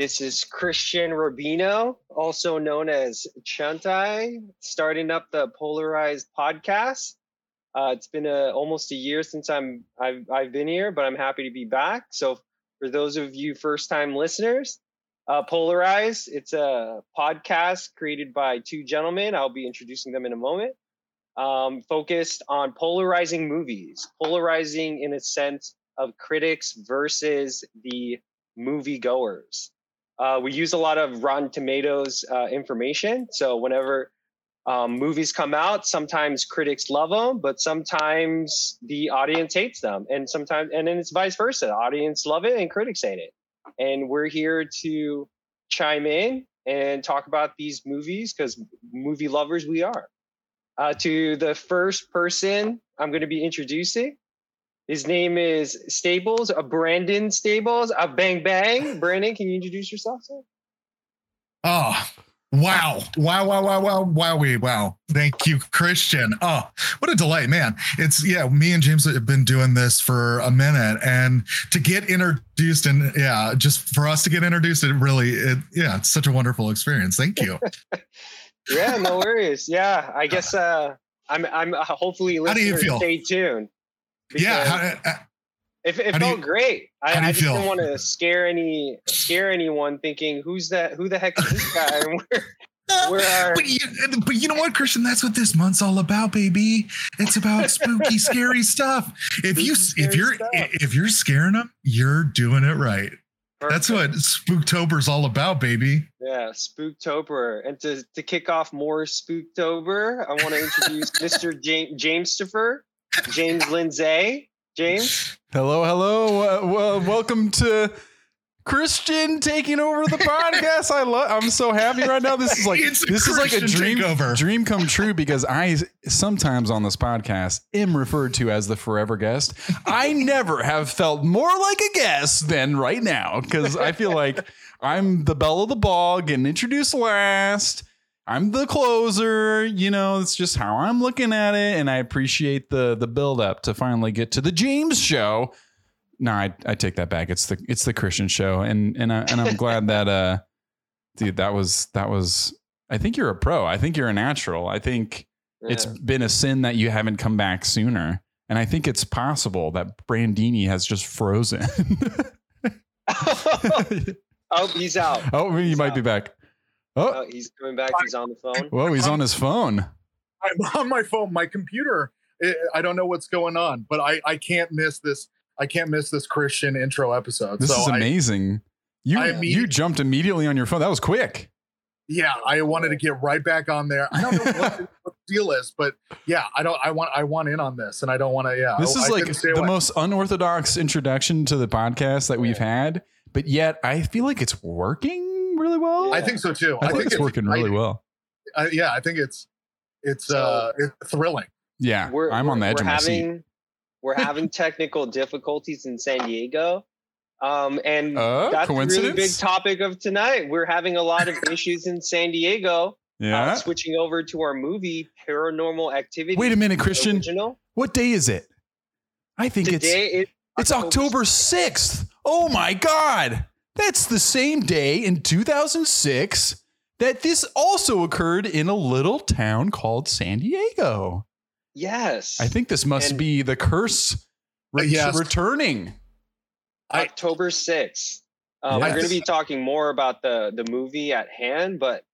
This is Christian Rubino, also known as Chantai, starting up the Polarized podcast. Uh, it's been a, almost a year since I'm I've, I've been here, but I'm happy to be back. So for those of you first time listeners, uh, Polarized, it's a podcast created by two gentlemen. I'll be introducing them in a moment. Um, focused on polarizing movies, polarizing in a sense of critics versus the moviegoers. Uh, we use a lot of Rotten Tomatoes uh, information. So whenever um, movies come out, sometimes critics love them, but sometimes the audience hates them, and sometimes and then it's vice versa. The audience love it and critics hate it. And we're here to chime in and talk about these movies because movie lovers we are. Uh, to the first person I'm going to be introducing, his name is Stables, a Brandon Stables, a Bang Bang. Brandon, can you introduce yourself, sir? Oh, wow. Wow, wow, wow, wow, wow, wow. Thank you, Christian. Oh, what a delight, man. It's, yeah, me and James have been doing this for a minute. And to get introduced and, yeah, just for us to get introduced, it really, it, yeah, it's such a wonderful experience. Thank you. yeah, no worries. Yeah, I guess uh, I'm, I'm uh, hopefully listeners stay tuned yeah. How, uh, it, it felt you, great. I, I just feel? didn't want to scare any scare anyone thinking who's that? Who the heck is this guy? where, but, you, but you know what, Christian? That's what this month's all about, baby. It's about spooky, scary stuff. If spooky, you if you're stuff. if you're scaring them, you're doing it right. Perfect. That's what Spooktober's all about, baby. Yeah, Spooktober. And to, to kick off more Spooktober, I want to introduce Mr. James Jamestopher. James Lindsay. James. Hello, hello. Uh, well, welcome to Christian taking over the podcast. I love. I'm so happy right now. This is like this is like a dream takeover. dream come true because I sometimes on this podcast am referred to as the forever guest. I never have felt more like a guest than right now because I feel like I'm the belle of the ball, getting introduced last. I'm the closer, you know, it's just how I'm looking at it. And I appreciate the the build up to finally get to the James show. No, I, I take that back. It's the it's the Christian show. And and I and I'm glad that uh dude, that was that was I think you're a pro. I think you're a natural. I think yeah. it's been a sin that you haven't come back sooner. And I think it's possible that Brandini has just frozen. oh, he's out. Oh, he he's might out. be back. Oh. oh, he's coming back. He's on the phone. Whoa, he's on his phone. I'm on my phone. My computer. I don't know what's going on, but I I can't miss this. I can't miss this Christian intro episode. This so is amazing. I, you I you jumped immediately on your phone. That was quick. Yeah, I wanted to get right back on there. I don't know what, the, deal is, but yeah, I don't. I want. I want in on this, and I don't want to. Yeah, this oh, is I like the away. most unorthodox introduction to the podcast that we've had, but yet I feel like it's working really well. I think so too. I, I think it's, it's working really well. I, yeah, I think it's it's so, uh it's thrilling. Yeah, we're, I'm on the edge of my having, seat. We're having technical difficulties in San Diego. Um, and uh, that's a really big topic of tonight. We're having a lot of issues in San Diego. Uh, yeah. Uh, switching over to our movie Paranormal Activity. Wait a minute, Christian. Original. What day is it? I think Today it's it's October 6th. Oh my god. That's the same day in 2006 that this also occurred in a little town called San Diego. Yes. I think this must and be the curse re- yes. returning. October 6th. Um, yes. I'm going to be talking more about the, the movie at hand, but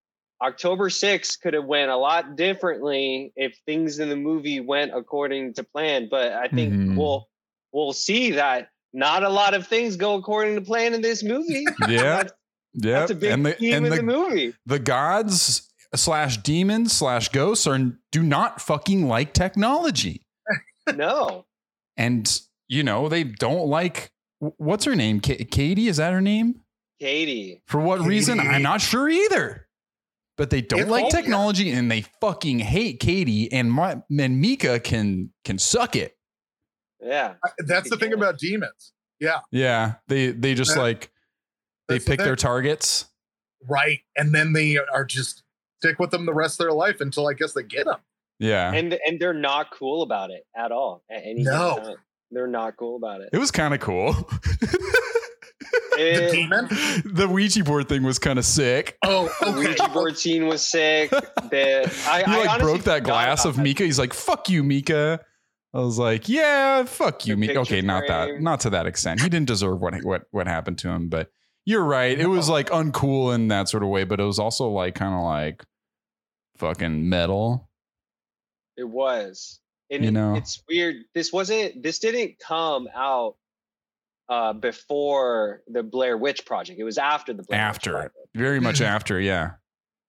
October 6th could have went a lot differently if things in the movie went according to plan. But I think mm-hmm. we'll we'll see that not a lot of things go according to plan in this movie. Yeah. yeah. That's a big and the, theme and in the, the movie. The gods slash demons slash ghosts are do not fucking like technology. no. And you know, they don't like what's her name? K- Katie, is that her name? Katie. For what Katie. reason? I'm not sure either. But they don't it's like technology and they fucking hate Katie and my and Micah can can suck it. Yeah. That's the thing about demons. Yeah. Yeah. They they just like they pick the their targets. Right. And then they are just stick with them the rest of their life until I guess they get them. Yeah. And and they're not cool about it at all. At any no. Time. They're not cool about it. It was kind of cool. the demon. The Ouija board thing was kind of sick. Oh, the Ouija board scene was sick. The, I, he like broke that glass of Micah. He's like, "Fuck you, Micah." I was like, "Yeah, fuck you, Micah." Okay, not that, not to that extent. He didn't deserve what what what happened to him, but you're right. It was like uncool in that sort of way, but it was also like kind of like fucking metal. It was. And You know. it's weird. This wasn't. This didn't come out uh, before the Blair Witch Project. It was after the Blair Witch After. Project. Very much after, yeah.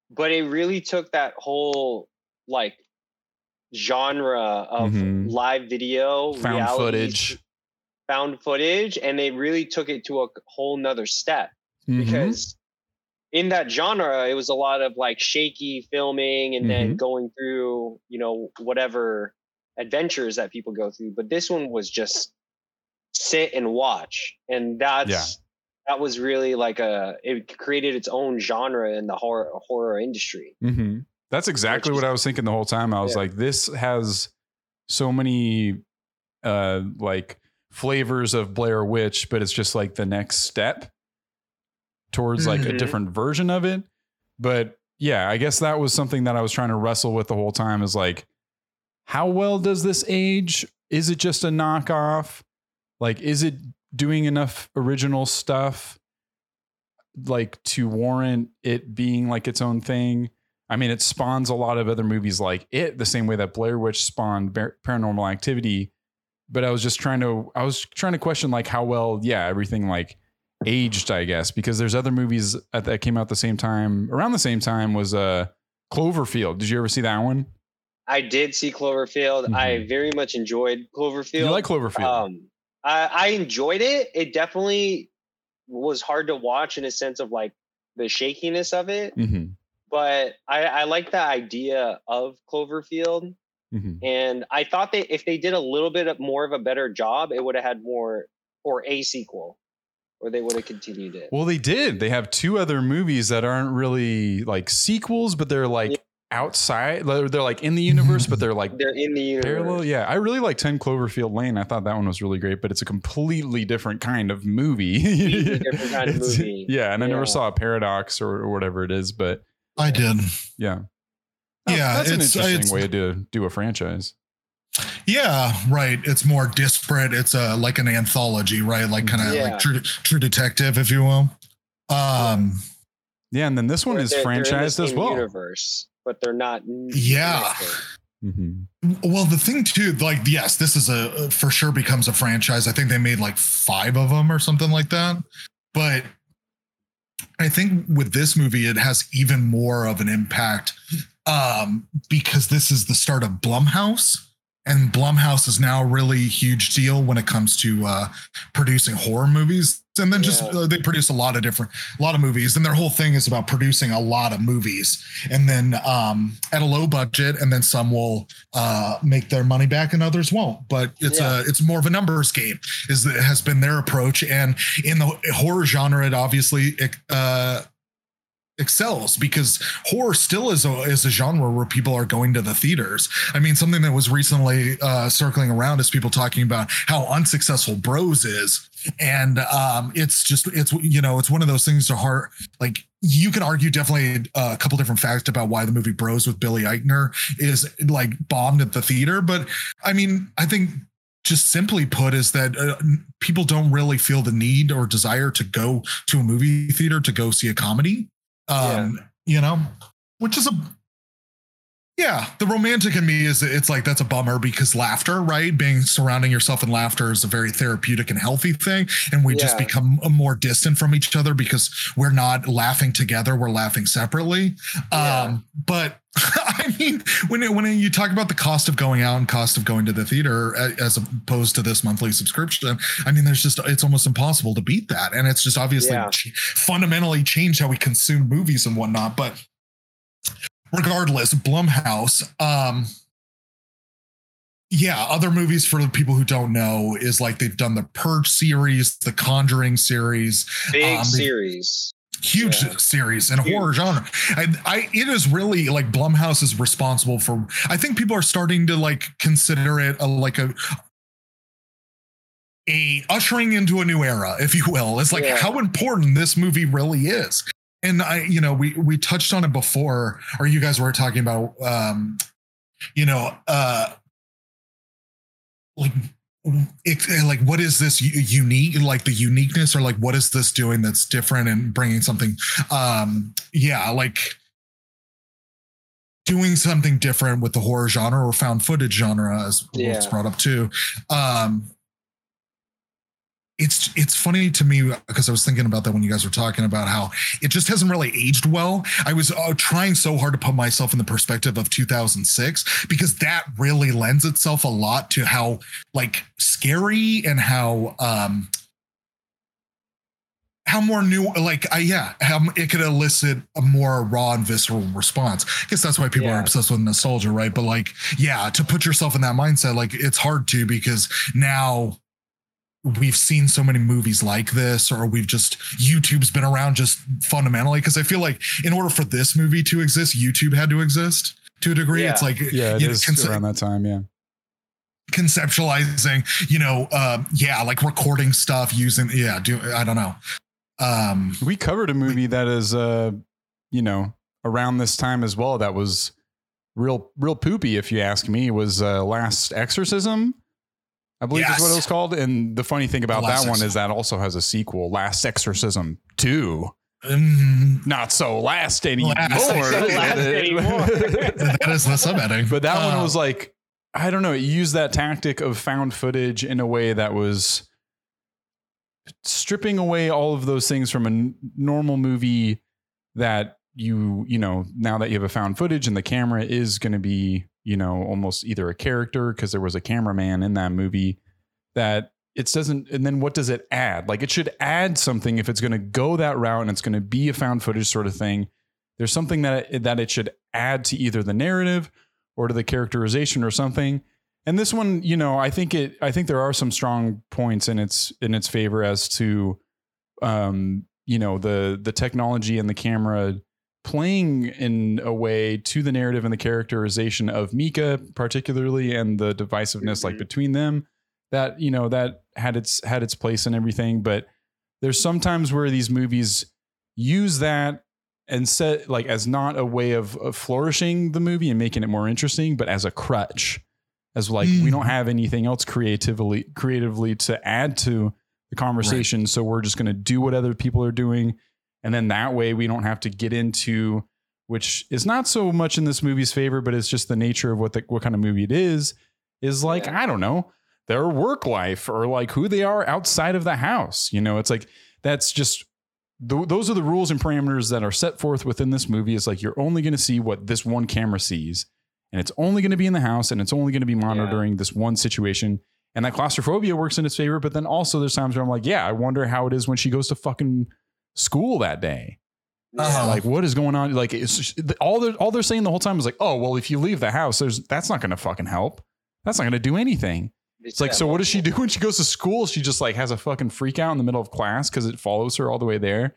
But it really took that whole like genre of Mhm. live video, Found reality, footage. found footage, and they really took it to a whole nother step. Mhm. because in that genre it was a lot of like shaky filming and then Mm-hmm. going through you know whatever adventures that people go through but this one was just sit and watch and that's Yeah. that was really like a it created its own genre in the horror horror industry hmm That's exactly what I was thinking the whole time. I was Yeah. like, this has so many uh like flavors of Blair Witch, but it's just like the next step towards like a Mhm. different version of it. But yeah, I guess that was something that I was trying to wrestle with the whole time is like, how well does this age? Is it just a knockoff? Like, is it doing enough original stuff like to warrant it being like its own thing? I mean, it spawns a lot of other movies like it, the same way that Blair Witch spawned Bar- Paranormal Activity. But I was just trying to, I was trying to question like how well, yeah, everything like aged, I guess, because there's other movies that that came out the same time, around the same time was uh Cloverfield. Did you ever see that one? i did see cloverfield i very much enjoyed cloverfield Mm-hmm. You like Cloverfield? um I, I enjoyed it it definitely was hard to watch in a sense of like the shakiness of it mm-hmm. But I, I like the idea of Cloverfield. Mm-hmm. And I thought that if they did a little bit of more of a better job, it would have had more or a sequel, or they would have continued it. Well, they did. They have two other movies that aren't really like sequels, but they're like Yeah. outside. They're, like in the universe, but they're like They're in the universe. parallel. Yeah, I really like 10 Cloverfield Lane. I thought that one was really great, but it's a completely different kind of movie. Different kind of movie. Yeah, and I never saw a paradox or, or whatever it is, but I did. yeah. Oh, Yeah, that's an interesting it's- way to do a franchise. Yeah, right. It's more disparate. It's a like an anthology, right? Like kind of Yeah. like true, true detective, if you will. Um, Yeah, and then this one is they're- they're franchised as well. Universe, but they're not. Yeah. connected. hmm well, the thing too, like, yes, this is a for sure becomes a franchise. I think they made like five of them or something like that. But I think with this movie, it has even more of an impact um, because this is the start of Blumhouse. And Blumhouse is now a really huge deal when it comes to uh, producing horror movies. And then just uh, they produce a lot of different, a lot of movies. And their whole thing is about producing a lot of movies. And then um, at a low budget, and then some will uh, make their money back and others won't. But it's Yeah. a it's more of a numbers game. Is that has been their approach. And in the horror genre, it obviously uh, excels because horror still is a is a genre where people are going to the theaters. I mean, something that was recently uh, circling around is people talking about how unsuccessful Bros is, and um, it's just it's you know it's one of those things to heart. Like you can argue definitely uh, a couple different facts about why the movie Bros with Billy Eichner is like bombed at the theater, but I mean, I think just simply put is that uh, people don't really feel the need or desire to go to a movie theater to go see a comedy um you know which is a yeah. The romantic in me is it's like that's a bummer because laughter right? Being surrounding yourself in laughter is a very therapeutic and healthy thing. And we just become more distant from each other because we're not laughing together we're laughing separately. Yeah. um but i mean when it, when you talk about the cost of going out and cost of going to the theater as opposed to this monthly subscription i mean there's just it's almost impossible to beat that. And it's just obviously Yeah. ch- fundamentally changed how we consume movies and whatnot but regardless blumhouse um yeah other movies for the people who don't know is like they've done the purge series the conjuring series Big Um, series. huge Yeah. series in horror genre. I, I it is really like Blumhouse is responsible for. I think people are starting to like consider it a like a a ushering into a new era, if you will. It's like yeah. how important this movie really is. And I, you know, we we touched on it before, or you guys were talking about, um, you know, uh, like it, like what is this unique like the uniqueness or like what is this doing that's different and bringing something um yeah like doing something different with the horror genre or found footage genre as yeah. what's brought up too um it's it's funny to me because I was thinking about that when you guys were talking about how it just hasn't really aged well. I was uh, trying so hard to put myself in the perspective of 2006 because that really lends itself a lot to how like scary and how um how more new like uh, yeah how it could elicit a more raw and visceral response i guess that's why people yeah. are obsessed with nostalgia right but like yeah to put yourself in that mindset like it's hard to because now we've seen so many movies like this or we've just YouTube's been around just fundamentally because I feel like in order for this movie to exist YouTube had to exist to a degree. Yeah. it's like yeah it is conce- around that time yeah. conceptualizing you know uh, yeah like recording stuff using yeah do I don't know. Um we covered a movie that is uh you know around this time as well that was real real poopy if you ask me was uh last exorcism I believe yes. is what it was called. And the funny thing about that one is that also has a sequel, Last Exorcism 2. Mm. Not so last anymore. Last, last anymore. that is the subheading. But that uh, one was like, I don't know, it used that tactic of found footage in a way that was stripping away all of those things from a n- normal movie that you, you know, now that you have a found footage and the camera is going to be you know, almost either a character because there was a cameraman in that movie that it doesn't and then what does it add? Like it should add something if it's going to go that route and it's going to be a found footage sort of thing. There's something that it, that it should add to either the narrative or to the characterization or something. And this one you know i think it i think there are some strong points in its in its favor as to um you know the the technology and the camera playing in a way to the narrative and the characterization of Micah, particularly, and the divisiveness mm-hmm. like between them. That you know that had its had its place and everything, but there's sometimes where these movies use that and set like as not a way of, of flourishing the movie and making it more interesting, but as a crutch, as like mm. we don't mm. have anything else creatively creatively to add to the conversation, right. so we're just going to do what other people are doing and then that way we don't have to get into which is not so much in this movie's favor, but it's just the nature of what the, what kind of movie it is. Is like yeah. I don't know their work life or like who they are outside of the house. You know, it's like that's just th- those are the rules and parameters that are set forth within this movie. Is like you're only going to see what this one camera sees, and it's only going to be in the house, and it's only going to be monitoring yeah. this one situation. And that claustrophobia works in its favor, but then also there's times where I'm like, yeah, I wonder how it is when she goes to fucking school that day. Uh-huh. Like what is going on? Like all they're all they're saying the whole time is like, oh well, if you leave the house, there's that's not going to fucking help. That's not going to do anything. It's like, so what does she do when she goes to school? She just like has a fucking freak out in the middle of class because it follows her all the way there,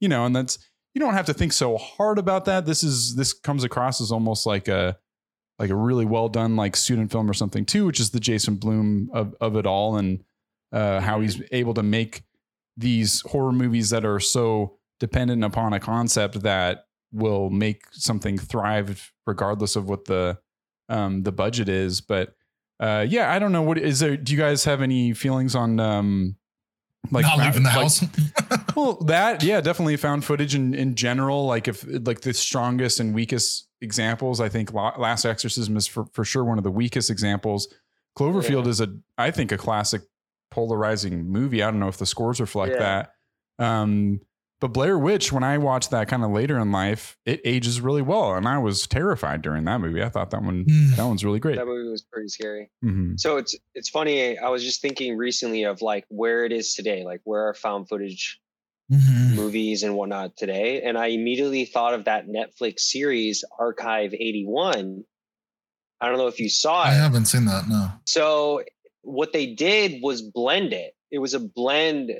you know. And that's you don't have to think so hard about that. This is this comes across as almost like a like a really well done like student film or something too, which is the Jason Blum of of it all and uh, how he's able to make these horror movies that are so dependent upon a concept that will make something thrive regardless of what the um the budget is. But uh yeah i don't know. What is there do you guys have any feelings on um like not leaving the like, house? Well that yeah definitely found footage in in general. Like if like the strongest and weakest examples i think last exorcism is for, for sure one of the weakest examples. Cloverfield yeah. is a i think a classic polarizing movie. I don't know if the scores reflect yeah. that. Um, but Blair Witch, when I watched that kind of later in life, it ages really well, and I was terrified during that movie. I thought that one mm. that one's really great. That movie was pretty scary. Mm-hmm. So it's it's funny. I was just thinking recently of like where it is today, like where are found footage mm-hmm. movies and whatnot today, and I immediately thought of that Netflix series Archive eighty one. I don't know if you saw it. I haven't seen that. No. So what they did was blend it. It was a blend.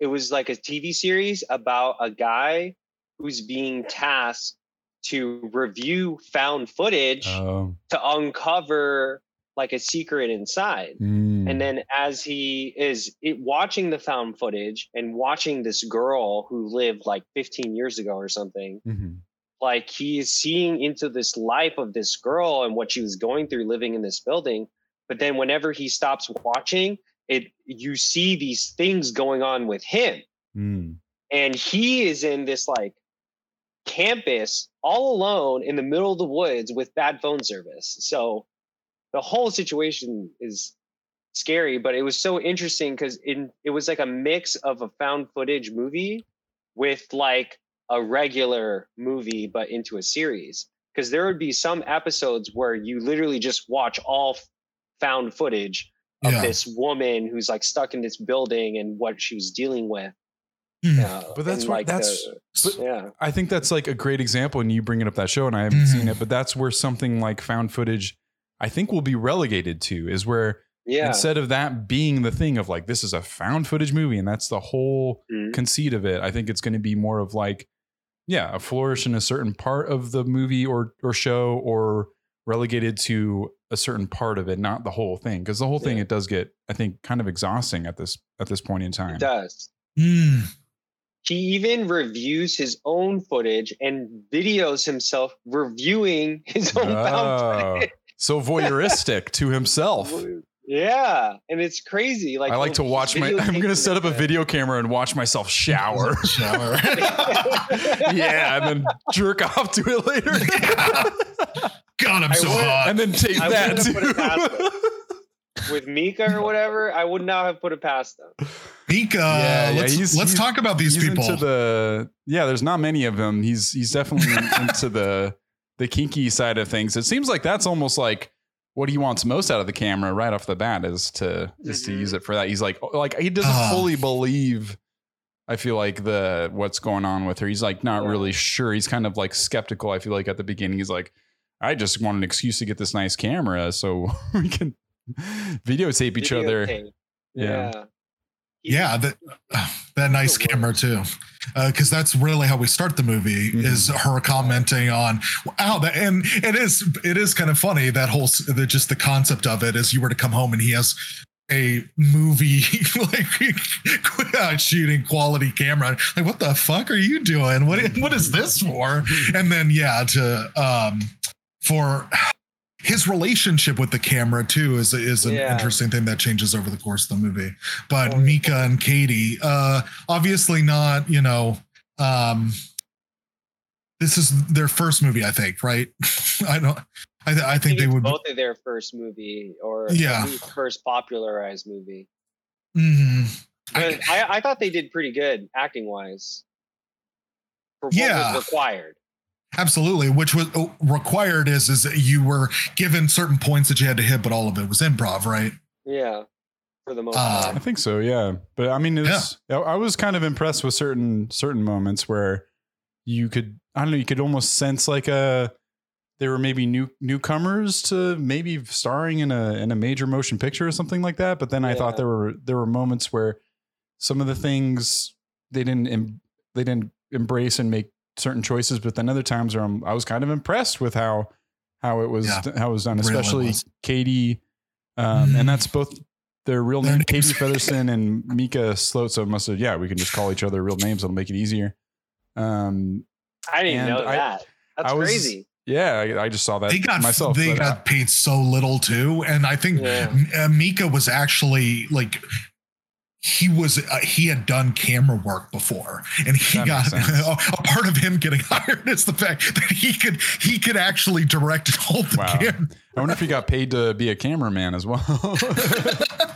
It was like a TV series about a guy who's being tasked to review found footage oh. to uncover like a secret inside. Mm. And then as he is it, watching the found footage and watching this girl who lived like 15 years ago or something, Mhm. like he is seeing into this life of this girl and what she was going through living in this building. But then whenever he stops watching, it you see these things going on with him. Mm. And he is in this like campus all alone in the middle of the woods with bad phone service. So the whole situation is scary, but it was so interesting because in it was like a mix of a found footage movie with like a regular movie, but into a series. Because there would be some episodes where you literally just watch all found footage of Yeah. this woman who's like stuck in this building and what she was dealing with. Hmm. Uh, But that's and, what- like that's- the- but- yeah. I think that's like a great example, and you bringing up that show, and I haven't Mhm. seen it, but that's where something like found footage, I think, will be relegated to, is where Yeah. instead of that being the thing of like this is a found footage movie, and that's the whole Mhm. conceit of it, I think it's going to be more of like, yeah, a flourish in a certain part of the movie or or show, or relegated to a certain part of it, not the whole thing, because the whole thing it does get, I think, kind of exhausting at this at this point in time. It does. Hmm. He even reviews his own footage and videos himself reviewing his own found Oh, footage. so voyeuristic to himself. Yeah, and it's crazy. Like I like to watch my. I'm gonna set up a video camera and watch myself shower. Shower. yeah, and then jerk off to it later. God, I'm I so would- hot. and then take I that wouldn't have put it past too. with Micah or whatever. I would not have put it past them. Micah, Yeah, yeah, let's he's- let's he's- talk about these he's people. into the yeah. There's not many of them. He's he's definitely into the the kinky side of things. It seems like that's almost like what he wants most out of the camera right off the bat is to is to use it for that. He's like like he doesn't Ah. fully believe. I feel like the what's going on with her. He's like not Yeah. really sure. He's kind of like skeptical. I feel like at the beginning he's like, I just want an excuse to get this nice camera so we can videotape each other. Yeah. Yeah. Yeah, that that nice the camera too, because that's really how we start the movie. Mhm. Is her commenting on wow, that, and it is it is kind of funny that whole the, just the concept of it is you were to come home and he has a movie like uh, shooting quality camera. Like what the fuck are you doing? What what is this for? And then yeah to um for his relationship with the camera too is is an Yeah. interesting thing that changes over the course of the movie but Oh, micah and katie uh obviously not you know um this is their first movie i think right i don't i, th- I I think they would both of their first movie or Yeah. first popularized movie. Mhm. But I, I thought they did pretty good acting wise. For what Yeah. was required. Absolutely, which was uh, required is is that you were given certain points that you had to hit, but all of it was improv, right? Yeah. For the most Uh, part. I think so, yeah. But I mean, it's I I was kind of impressed with certain certain moments where you could I don't know, you could almost sense like a they were maybe new newcomers to maybe starring in a in a major motion picture or something like that. But then I thought there were there were moments where some of the things they didn't em, they didn't embrace and make certain choices. But then other times where I'm, I was kind of impressed with how how it was Yeah. how it was done, especially was. Katie. Um, Mhm. And that's both their real Their name, Katie names. Featherston and Micah Sloat. So it must have, yeah, we can just call each other real names. It'll make it easier. Um, I didn't and know I- that. That's I was- crazy. yeah, I, I just saw that They got myself. they but, uh, got paid so little too, and I think Yeah. M- uh, Micah was actually like he was uh, he had done camera work before and he That got a, a part of him getting hired is the fact that he could he could actually direct and hold the Wow. camera I wonder if he got paid to be a cameraman as well.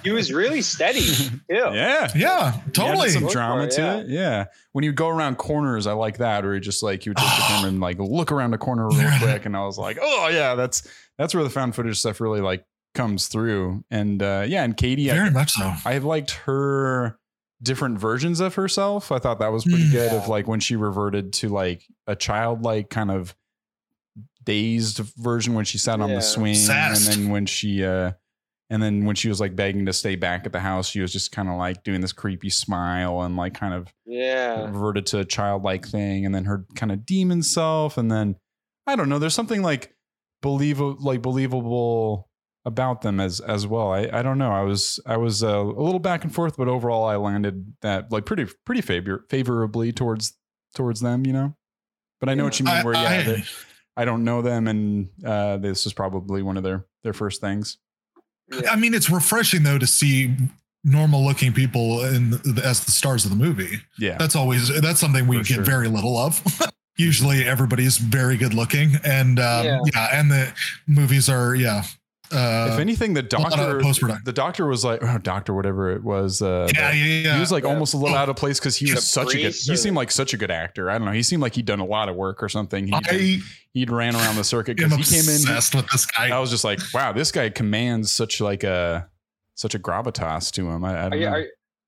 He was really steady too. yeah. yeah totally some drama for it, to yeah. it. Yeah. When you go around corners, I like that. Or he just like you would take the camera and like look around a corner real quick. And I was like, oh yeah, that's that's where the found footage stuff really like comes through. And uh yeah, and Katie, very I, much so I liked her different versions of herself. I thought that was pretty Mm. good. Of like when she reverted to like a childlike kind of dazed version when she sat on Yeah. the swing, Sassed. and then when she uh and then when she was like begging to stay back at the house, she was just kind of like doing this creepy smile and like kind of Yeah. reverted to a childlike thing, and then her kind of demon self, and then I don't know. There's something like believable, like believable about them as as well. I, I don't know. I was I was uh, a little back and forth, but overall I landed that like pretty pretty favor favorably towards towards them. You know, but I know what you mean. I- where yeah, I- I don't know them, and uh, this is probably one of their their first things. Yeah. I mean, it's refreshing though to see normal looking people in the, as the stars of the movie. Yeah, That's always that's something we For get sure. very little of. Usually, everybody's very good looking, and um, Yeah. yeah. and the movies are yeah. Uh, if anything, the doctor the doctor was like, oh, doctor, whatever it was. Uh, yeah, yeah, yeah. He was like Yeah. almost a little out of place because he The was such a good. priest He seemed like such a good actor. I don't know. He seemed like he'd done a lot of work or something. He'd, I he'd ran around the circuit because he came in. obsessed with this guy. I was just like, wow, this guy commands such like a such a gravitas to him. I, I don't you, know.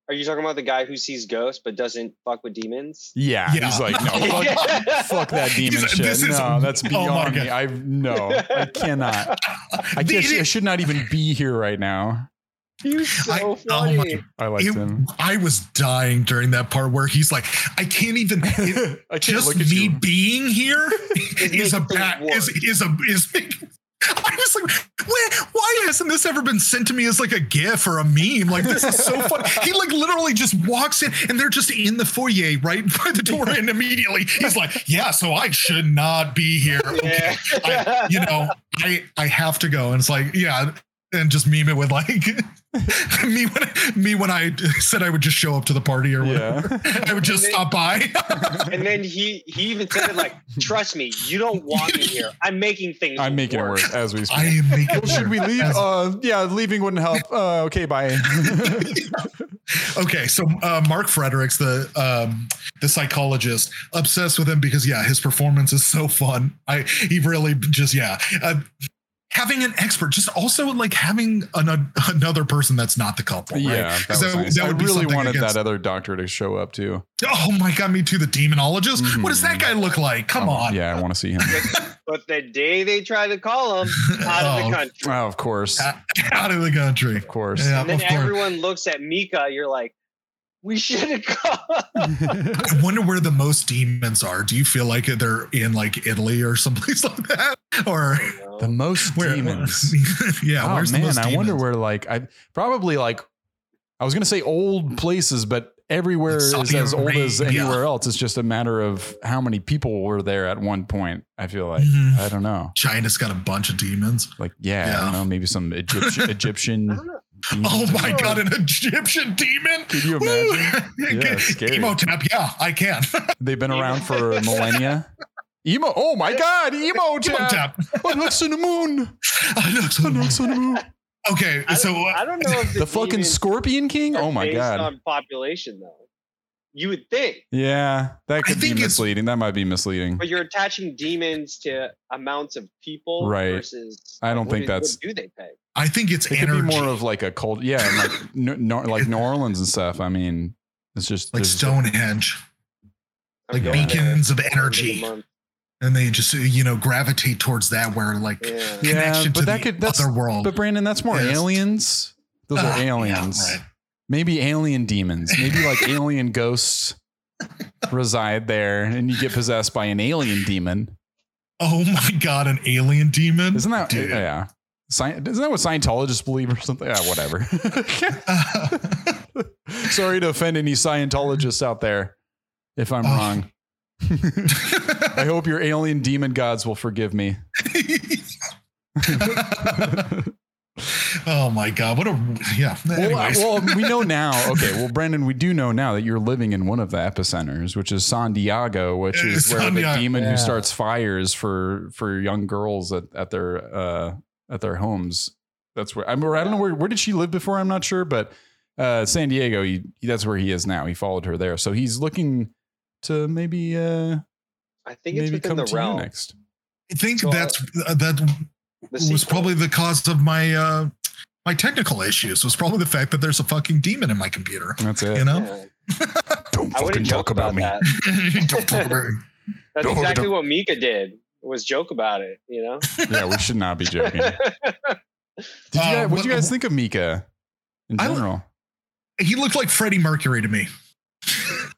Are, are you talking about the guy who sees ghosts but doesn't fuck with demons? yeah, Yeah. he's like, no, fuck, fuck that demon He's- shit. this is- no, that's oh beyond me. I no, I cannot. I The- can't. I should not even be here right now. He's so I- oh funny. my- I liked it- him. I was dying during that part where he's like, I can't even. it- I can't just look at me you. being here is a bad is is a is. I was like, why, why hasn't this ever been sent to me as like a GIF or a meme? Like this is so fun. He like literally just walks in and they're just in the foyer right by the door, and immediately he's like, yeah, so I should not be here. Okay, I, you know, I I have to go, and it's like, yeah, and just meme it with like me when me when I said I would just show up to the party or whatever. Yeah. I would just stop by. and then he he even said it like, "Trust me, you don't want me here. I'm making things. I'm making it work as we speak. I am making. Well, should we leave? Uh, yeah, leaving wouldn't help. Uh, okay, bye. okay, so uh, Mark Fredericks, the um, the psychologist, obsessed with him because yeah, his performance is so fun. I he really just yeah. Having an expert, just also like having an, another person that's not the couple. Right? yeah, that 'Cause was that- nice. that I would be really something wanted against- that other doctor to show up too. Oh my god, me too. The demonologist. What does that mm-hmm. guy look like? Come Oh, on. Yeah, I want to see him. But the day they try to call him out of Oh. the country, oh, of course, Out of the country. of course. Yeah, and then of course. everyone looks at Micah. You're like, we should have gone. I wonder where the most demons are. Do you feel like they're in like Italy or someplace like that? Or the most where? demons. yeah, oh where's man, the most I wonder where like I probably like I was gonna say old places, but everywhere Like is as old as Arabia. anywhere else. It's just a matter of how many people were there at one point. I feel like Mhm. I don't know. China's got a bunch of demons. Like yeah, I don't know. Maybe some Egyptian I Egyptian. Don't know. Oh my god, an Egyptian demon! Could you imagine? Yeah, scary. Imhotep, yeah, I can. They've been around for millennia. Emo. Oh my God, emo Emo tap. tap. Oh, looks on the moon. Oh, looks on the moon. Okay, I so uh, I don't know if The fucking Scorpion King. Oh my based God. On population though, you would think, Yeah, that could be think it's- misleading. That might be misleading. but you're attaching demons to amounts of people Right. versus. I don't what think do- that's- What do they pay? I think it's It could energy. be more of like a cold, yeah, and like N- Nor- like New Orleans and stuff. I mean, it's just like there's- Stonehenge, like Okay. beacons of End of the energy, and they just you know gravitate towards that where like Yeah. Yeah, connection but to that the could- that's- other world. But Brandon, that's more Yes. aliens. Those are ah, yeah, aliens. right. Maybe alien demons. Maybe like alien ghosts reside there, and you get possessed by an alien demon. Oh my god, an alien demon! Isn't that Dude. yeah? Sci- isn't that what Scientologists believe or something? Yeah, whatever. Sorry to offend any Scientologists out there if I'm Oh. wrong. I hope your alien demon gods will forgive me. oh my god, what a yeah. Well, Anyways. well, we know now. Okay, well, Brandon, we do know now that you're living in one of the epicenters, which is San Diego, which Uh, is where San the Diego. demon Yeah. who starts fires for for young girls at, at their uh, at their homes. That's where I, mean, I don't know where where did she live before. I'm not sure, but uh, San Diego, he, that's where he is now. He followed her there, so he's looking to maybe uh, I think it's maybe within come the to you realm. next. I think So, uh, that's uh, that was probably the cause of my uh my technical issues was probably the fact that there's a fucking demon in my computer. That's it. You know? Yeah. Don't I fucking talk joke about me. that. Don't talk about it. That's Don't- exactly don't- what Micah did. Was joke about it, you know. Yeah, we should not be joking. Did you Uh, guys, what do you guys think of Micah in I- general? he looked like Freddie Mercury to me.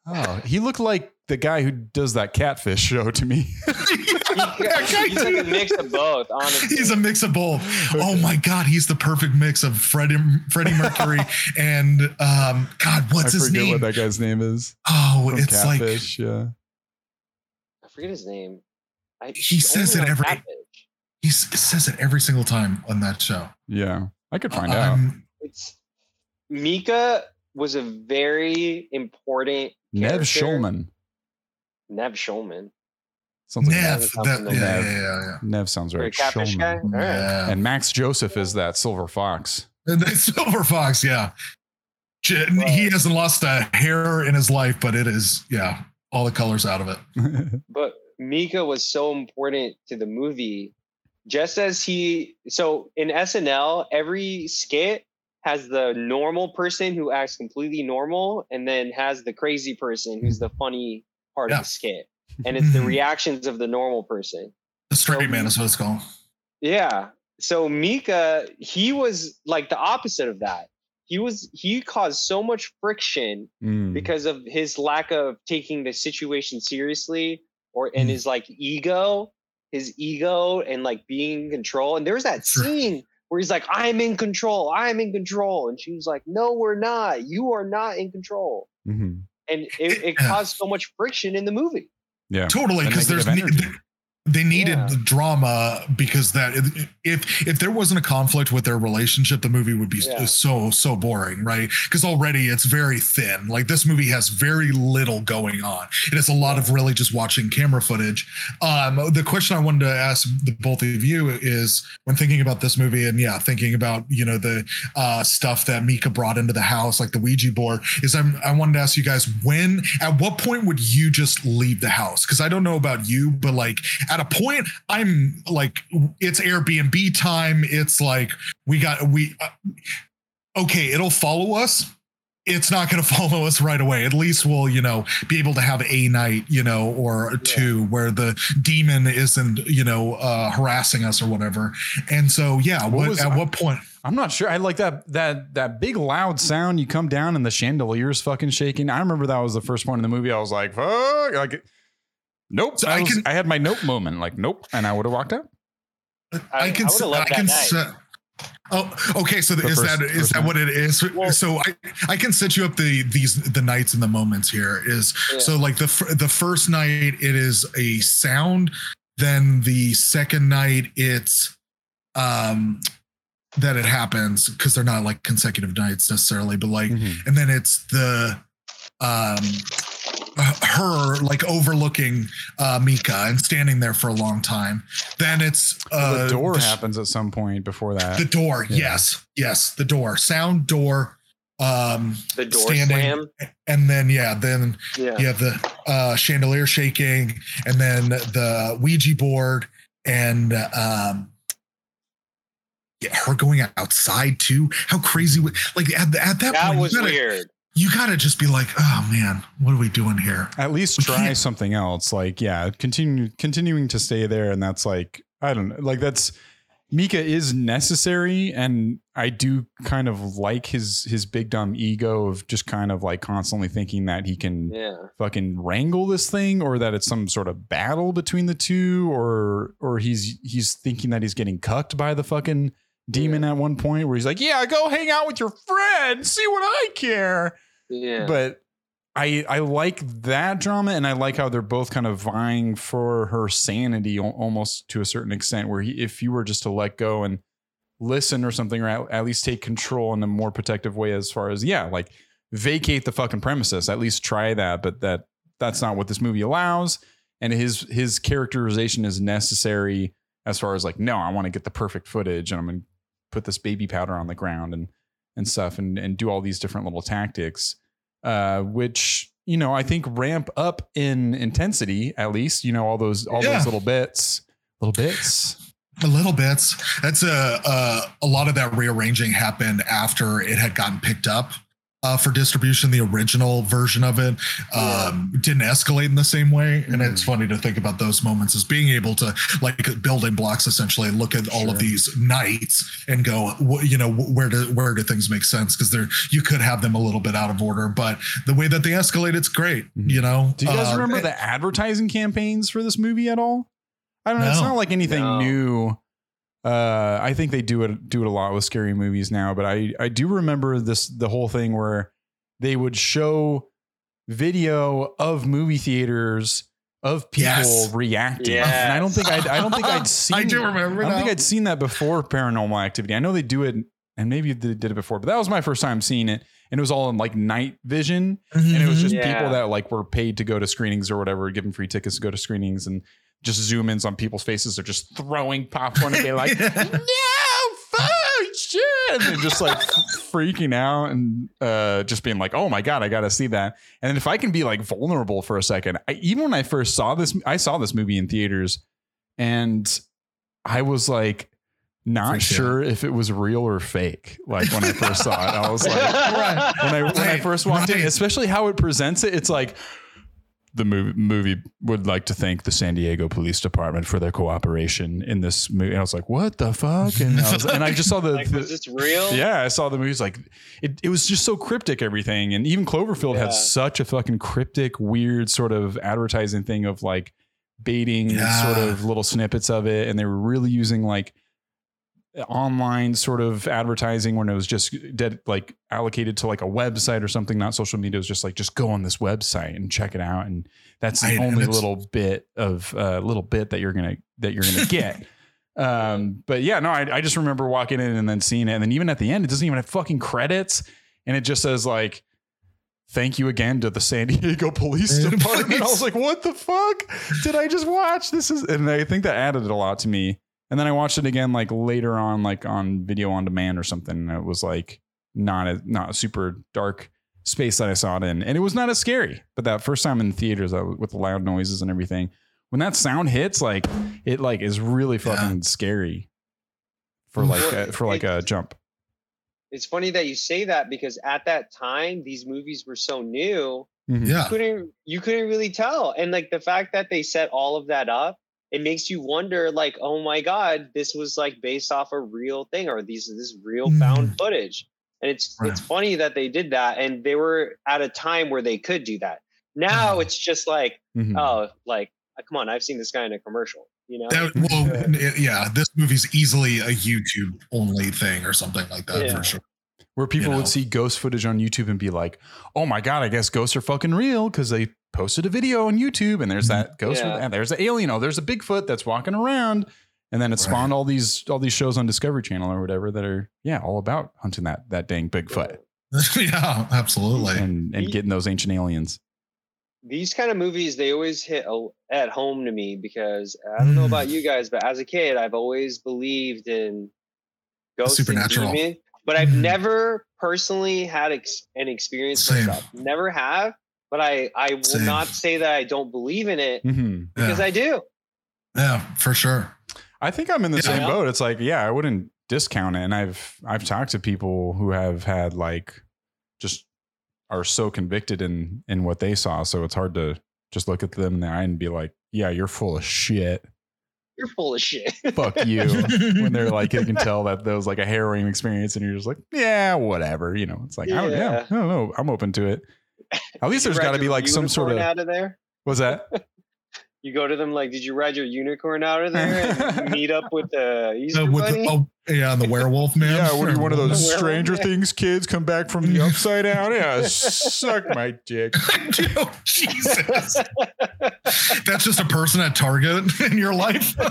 Oh, he looked like the guy who does that catfish show to me. he's like a mix of both. Honestly, he's a mix of both. Oh my god, he's the perfect mix of Freddie Freddie Mercury and um, God, what's I his name? What that guy's name is? Oh, From it's Catfish, like yeah. I forget his name. I, he says it every. He says it every single time on that show. Yeah, I could find uh, out. Um, it's Micah was a very important. Nev Schulman. Nev Schulman. Sounds like Nev. That, yeah, Nev. Yeah, yeah, yeah, Nev sounds right. Schulman. Right. Yeah. And Max Joseph is that silver fox. And silver fox, yeah. He hasn't lost a hair in his life, but it is, yeah, all the colors out of it. but Micah was so important to the movie. Just as he, so in SNL, every skit has the normal person who acts completely normal and then has the crazy person who's the funny part yeah. of the skit. And it's the reactions of the normal person. The straight so, man is what it's called. Yeah. So Micah, he was like the opposite of that. He was he caused so much friction mm. because of his lack of taking the situation seriously or and mm. his like ego, his ego and like being in control. And there's that scene where he's like, I'm in control, I'm in control. And she was like, No, we're not. You are not in control. mm-hmm. And it, it caused so much friction in the movie. Yeah. Totally. Because there's they needed yeah. drama because that if if there wasn't a conflict with their relationship the movie would be yeah. so so boring right? Because already it's very thin. Like this movie has very little going on it has a lot of really just watching camera footage. Um the question i wanted to ask the both of you is when thinking about this movie and yeah thinking about you know the uh stuff that micah brought into the house like the ouija board is i'm i wanted to ask you guys when at what point would you just leave the house? Because i don't know about you but like at a point i'm like it's airbnb time it's like we got we uh, okay it'll follow us it's not going to follow us right away. At least we'll, you know, be able to have a night, you know, or two where the demon isn't, you know, uh, harassing us or whatever. And so, yeah, what, what at I, what point? I'm not sure. I like that that that big loud sound. You come down and the chandelier's fucking shaking. I remember that was the first point in the movie. I was like, fuck, like Nope. So I, I, was, can, I had my nope moment. Like, nope. And I would have walked out. I, I can, I, I can, set, Oh, okay. So the is first, that is that what it is? Well, so I I can set you up the these the nights and the moments here is yeah. so like the the first night it is a sound, then the second night it's um that it happens because they're not like consecutive nights necessarily, but like mm-hmm. and then it's the um her like overlooking uh, Micah and standing there for a long time. Then it's uh, the door the, happens at some point before that. The door, yeah. yes, yes, the door, sound door. Um, the door standing, slam, and then yeah, then yeah. you have the uh, chandelier shaking, and then the Ouija board, and um, yeah, her going outside too. How crazy! Like at, at that, that point, was weird you got to just be like, oh man, what are we doing here? At least we try can't. something else. Like, yeah, continue continuing to stay there, and that's like, I don't know, like that's Micah is necessary, and I do kind of like his his big dumb ego of just kind of like constantly thinking that he can yeah. fucking wrangle this thing, or that it's some sort of battle between the two, or or he's he's thinking that he's getting cucked by the fucking demon yeah. at one point where he's like, "Yeah, go hang out with your friend, see what I care." Yeah. But I I like that drama, and I like how they're both kind of vying for her sanity, almost to a certain extent. Where he, if you were just to let go and listen or something, or at, at least take control in a more protective way, as far as yeah, like vacate the fucking premises. At least try that, but that that's not what this movie allows. And his his characterization is necessary as far as like, no, I want to get the perfect footage, and I'm gonna put this baby powder on the ground and and stuff and and do all these different little tactics uh which you know i think ramp up in intensity at least you know all those all yeah. those little bits little bits. A little bits. That's a, a a lot of that rearranging happened after it had gotten picked up uh, for distribution. The original version of it um, yeah. didn't escalate in the same way, and mm. it's funny to think about those moments as being able to like building blocks essentially look at all sure. of these nights and go, you know, where do where do things make sense? Because they're you could have them a little bit out of order, but the way that they escalate, it's great. Mm. You know. Do you guys uh, remember the advertising campaigns for this movie at all? I don't know. No. It's not like anything no. new. Uh, I think they do it new. I think they do it do it a lot with scary movies now. But I I do remember this the whole thing where they would show video of movie theaters of people yes. reacting. Yes. And I don't think I'd, I don't think I'd seen. I do remember. I don't now. think I'd seen that before Paranormal Activity. I know they do it, and maybe they did it before, but that was my first time seeing it, and it was all in like night vision, mm-hmm. and it was just yeah. people that like were paid to go to screenings or whatever, given free tickets to go to screenings, and just zoom ins on people's faces. They're just throwing popcorn and be like, no, fuck shit. And they're just like freaking out and uh, just being like, oh my God, I got to see that. And if I can be like vulnerable for a second, I, even when I first saw this, I saw this movie in theaters and I was like, not sure if it was real or fake. Like when I first saw it, I was like, right. when I when I first walked in, especially how it presents it, it's like, the movie, movie would like to thank the San Diego Police Department for their cooperation in this movie. And I was like, what the fuck? And I, was, and I just saw the, like, the was this real? Yeah, I saw the movies like it, it was just so cryptic, everything. And even Cloverfield yeah. had such a fucking cryptic, weird sort of advertising thing of like baiting yeah. sort of little snippets of it. And they were really using like online sort of advertising when it was just dead like allocated to like a website or something not social media. It was just like just go on this website and check it out. And that's the I, only little bit of uh little bit that you're gonna that you're gonna get. Um but yeah no I, I just remember walking in and then seeing it. And then even at the end it doesn't even have fucking credits. And it just says like thank you again to the San Diego Police Department. I was like, what the fuck? Did I just watch? This is, and I think that added a lot to me and then I watched it again like later on, like on video on demand or something. And it was like not a not a super dark space that I saw it in, and it was not as scary. But that first time in the theaters with the loud noises and everything, when that sound hits, like it like is really fucking yeah. scary for like a, for like a jump. It's funny that you say that because at that time these movies were so new. Mm-hmm. Yeah. You couldn't you couldn't really tell. And like the fact that they set all of that up it makes you wonder like oh my god this was like based off a real thing or these this real found mm. footage and it's right. it's funny that they did that and they were at a time where they could do that now mm. it's just like mm-hmm. oh like uh, come on i've seen this guy in a commercial you know that, well yeah this movie's easily a youtube only thing or something like that yeah. for sure where people you know? would see ghost footage on YouTube and be like, "Oh my god, I guess ghosts are fucking real" because they posted a video on YouTube and there's mm-hmm. that ghost yeah. and there's an alien. Oh, there's a Bigfoot that's walking around. And then it spawned right. all these all these shows on Discovery Channel or whatever that are yeah all about hunting that that dang Bigfoot. yeah, absolutely. And and getting those ancient aliens. These kind of movies they always hit at home to me because I don't know about mm. you guys, but as a kid I've always believed in ghosts supernatural. And demons, but I've mm. never personally had ex- an experience Same. myself. Never have but I I will Same. not say that I don't believe in it mm-hmm. because yeah. I do. Yeah, for sure. I think I'm in the yeah. same boat. It's like, yeah, I wouldn't discount it. And I've I've talked to people who have had like just are so convicted in in what they saw. So it's hard to just look at them in the eye and be like, yeah, you're full of shit. You're full of shit. Fuck you. when they're like, you can tell that there was like a harrowing experience, and you're just like, yeah, whatever. You know, it's like, yeah. I, don't, yeah, I don't know. I'm open to it. At least there's got to be like some sort of out of there. Was that? you go to them like, did you ride your unicorn out of there and meet up with the Easter uh, with bunny? The, oh, yeah, the werewolf man. Yeah, what are you, one of those Stranger Things kids come back from the upside down? Yeah, suck my dick. oh, Jesus. That's just a person at Target in your life. oh,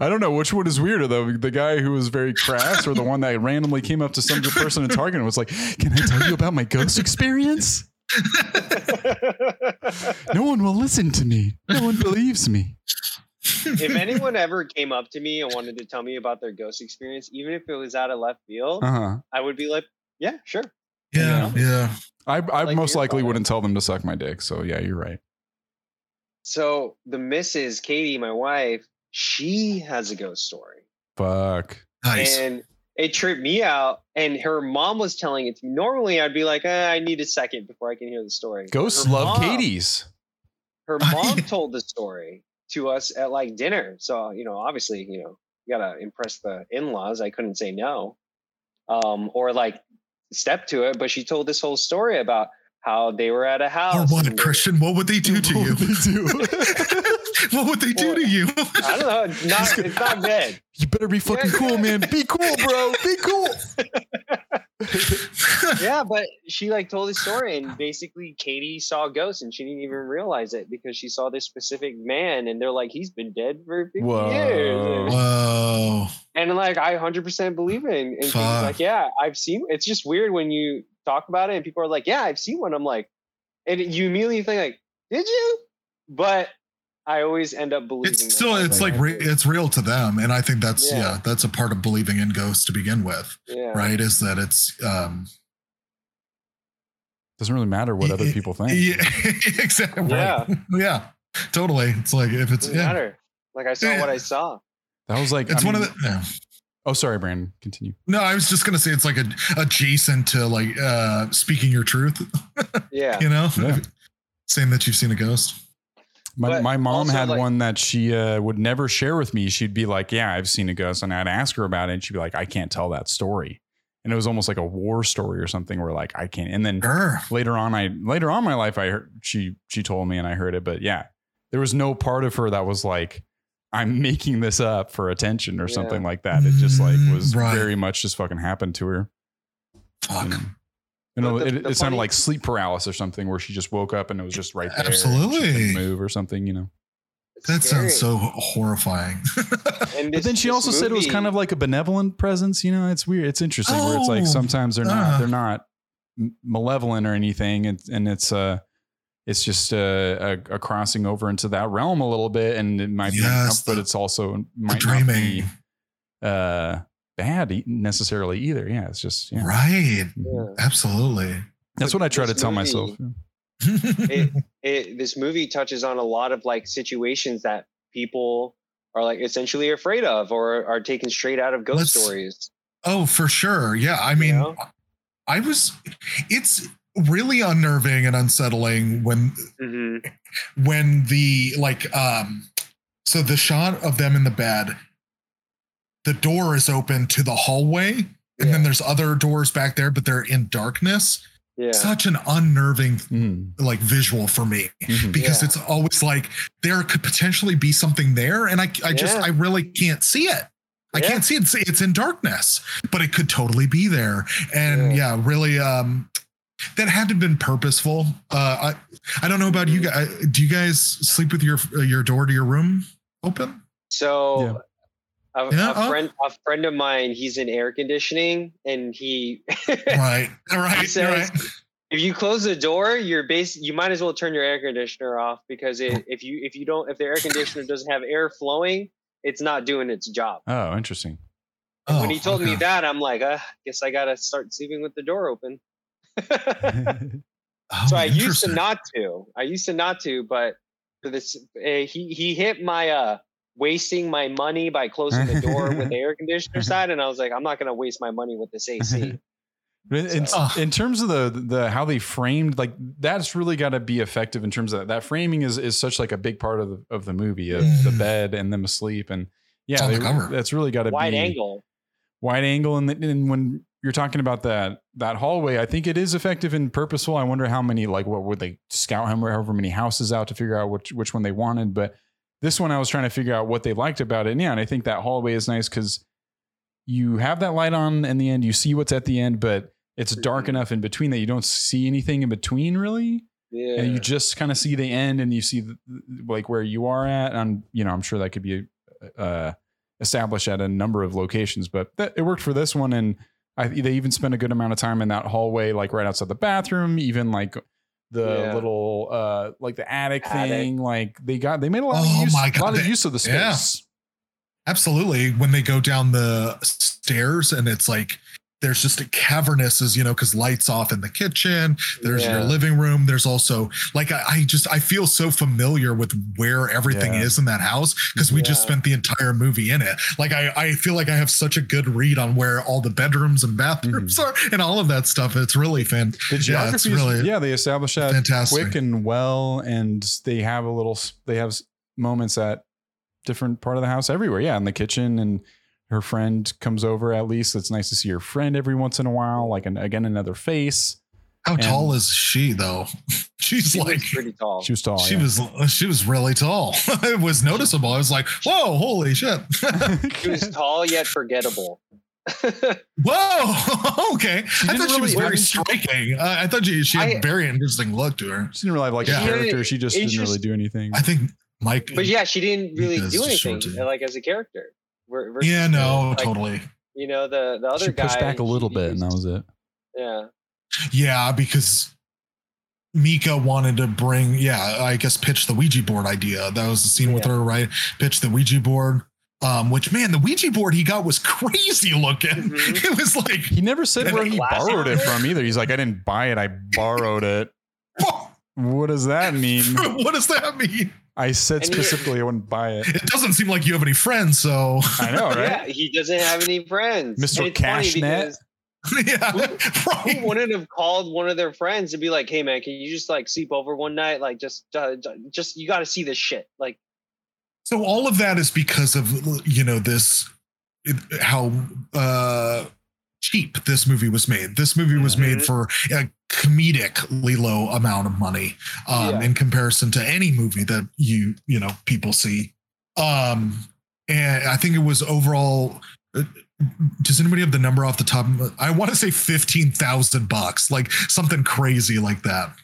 I don't know which one is weirder though. The guy who was very crass or the one that randomly came up to some person at Target and was like, Can I tell you about my ghost experience? No one will listen to me. No one believes me. if anyone ever came up to me and wanted to tell me about their ghost experience, even if it was out of left field, uh-huh. I would be like, "Yeah, sure." Yeah, you know? yeah. I, I like most likely wouldn't tell them to suck my dick. So yeah, you're right. So the Mrs. Katie, my wife, she has a ghost story. Fuck. Nice. And it tripped me out. And her mom was telling it to me. Normally, I'd be like, eh, I need a second before I can hear the story. Ghosts her love mom, Katie's. Her mom told the story to us at like dinner. So, you know, obviously, you know, you gotta impress the in-laws. I couldn't say no. Um, or like step to it, but she told this whole story about how they were at a house. Or what, Christian? What would they do to you? what would they do well, to you? I don't know. It's not, it's not good. You better be fucking yeah, cool, man. Be cool, bro. Be cool. yeah, but she like told the story, and basically Katie saw ghosts, and she didn't even realize it because she saw this specific man, and they're like, he's been dead for 50 Whoa. years. Whoa. And like, I 100% believe it. And, and like, yeah, I've seen. It's just weird when you talk about it, and people are like, yeah, I've seen one. I'm like, and you immediately think like, did you? But I always end up believing. It's still, it's like, re- it's real to them, and I think that's yeah. yeah. that's a part of believing in ghosts to begin with. Yeah. Right? Is that it's um doesn't really matter what other people think. Yeah, exactly. Yeah, yeah, totally. It's like if it's yeah. matter. Like I saw yeah. what I saw. That was like it's I one mean, of the. Yeah. Oh, sorry, Brandon. Continue. No, I was just gonna say it's like a adjacent to like uh speaking your truth. yeah. you know, yeah. saying that you've seen a ghost. My, my mom had like, one that she uh, would never share with me. She'd be like, "Yeah, I've seen a ghost," and I'd ask her about it, and she'd be like, "I can't tell that story." And it was almost like a war story or something, where like I can't. And then later on, I later on in my life, I heard she she told me, and I heard it. But yeah, there was no part of her that was like, "I'm making this up for attention" or yeah. something like that. It just like was right. very much just fucking happened to her. Fuck. And, you know, the, it, the it sounded like sleep paralysis or something, where she just woke up and it was just right there. Absolutely, move or something. You know, that scary. sounds so horrifying. but then she also movie, said it was kind of like a benevolent presence. You know, it's weird. It's interesting oh, where it's like oh, sometimes they're not uh, they're not malevolent or anything, and, and it's uh it's just a, a, a, crossing over into that realm a little bit, and it might yes, be, but it's also might not be uh bad necessarily either. Yeah, it's just yeah. right. Yeah. Absolutely. That's what I try to tell movie, myself. it, it, this movie touches on a lot of like situations that people are like essentially afraid of or are taken straight out of ghost Let's, stories. Oh, for sure. Yeah. I mean, you know? I was, it's really unnerving and unsettling when, mm-hmm. when the like, um, so the shot of them in the bed the door is open to the hallway and yeah. then there's other doors back there but they're in darkness yeah. such an unnerving mm. like visual for me mm-hmm. because yeah. it's always like there could potentially be something there and i, I just i really can't see it I can't see it. It's in darkness, but it could totally be there. And yeah, really, um, that had to have been purposeful. Uh, I, I don't know about you mm-hmm. guys. Do you guys sleep with your your door to your room open? So a, yeah, a friend, a friend of mine, he's in air conditioning, and he right, right, he says, right. If you close the door, you're base. You might as well turn your air conditioner off because it, if you if you don't if the air conditioner doesn't have air flowing, it's not doing its job. Oh, interesting. Oh, when he told okay. me that, I'm like, uh, guess I gotta start sleeping with the door open. oh, so I used to not to. I used to not to, but for this, uh, he he hit my uh wasting my money by closing the door with the air conditioner side, and I was like, I'm not going to waste my money with this AC. In, so. in, terms of the the how they framed like that's really got to be effective in terms of that. that framing is is such like a big part of the of the movie of the mm. bed and them asleep and yeah they, the that's really got to be wide angle wide angle and, and when you're talking about that that hallway I think it is effective and purposeful I wonder how many like what would they scout him however many houses out to figure out which which one they wanted but this one, I was trying to figure out what they liked about it. And yeah, and I think that hallway is nice because you have that light on in the end, you see what's at the end, but it's dark mm-hmm. enough in between that you don't see anything in between really. Yeah. And you just kind of see the end and you see the, like where you are at. And, you know, I'm sure that could be uh, established at a number of locations, but that, it worked for this one. And I, they even spent a good amount of time in that hallway, like right outside the bathroom, even like the yeah. little uh like the attic, attic, thing like they got they made a lot oh of use a lot of use of the space yeah. absolutely when they go down the stairs and it's like there's just a cavernous as you know because lights off in the kitchen there's yeah. your living room there's also like I, I, just i feel so familiar with where everything yeah. is in that house because we yeah. just spent the entire movie in it like I, I feel like i have such a good read on where all the bedrooms and bathrooms mm-hmm. are and all of that stuff it's really fan the yeah, really yeah they establish that fantastic. quick and well and they have a little they have moments at different part of the house everywhere yeah in the kitchen and her friend comes over at least. It's nice to see your friend every once in a while, like an, again another face. How and tall is she though? She's she like pretty tall. She was tall. She yeah. was she was really tall. it was noticeable. I was like, whoa, holy shit. she was tall yet forgettable. Whoa. Okay. I thought really, she was very striking. Uh, I thought she, she had a very interesting look to her. She didn't really have like yeah. a character. She just didn't really do anything. I think Mike. But yeah, she didn't really do anything like as a character. Yeah, no, like, totally. You know, the the other she guy pushed back a little bit, and that was it. Yeah. Yeah, because Micah wanted to bring, yeah, I guess pitch the Ouija board idea. That was the scene yeah. with her, right? Pitch the Ouija board. Um, which man, the Ouija board he got was crazy looking. Mm-hmm. It was like he never said where he borrowed it from either. He's like, I didn't buy it, I borrowed it. what does that mean? what does that mean? I said specifically I wouldn't buy it. It doesn't seem like you have any friends, so I know, right? Yeah, he doesn't have any friends. Mr. Cashnet. yeah, who, who, wouldn't have called one of their friends and be like, "Hey, man, can you just like sleep over one night? Like, just, uh, just you got to see this shit." Like, so all of that is because of you know this how uh cheap this movie was made. This movie was mm-hmm. made for a comedically low amount of money um, yeah. in comparison to any movie that you you know people see. Um, and I think it was overall uh, does anybody have the number off the top? I want to say fifteen thousand bucks, like something crazy like that.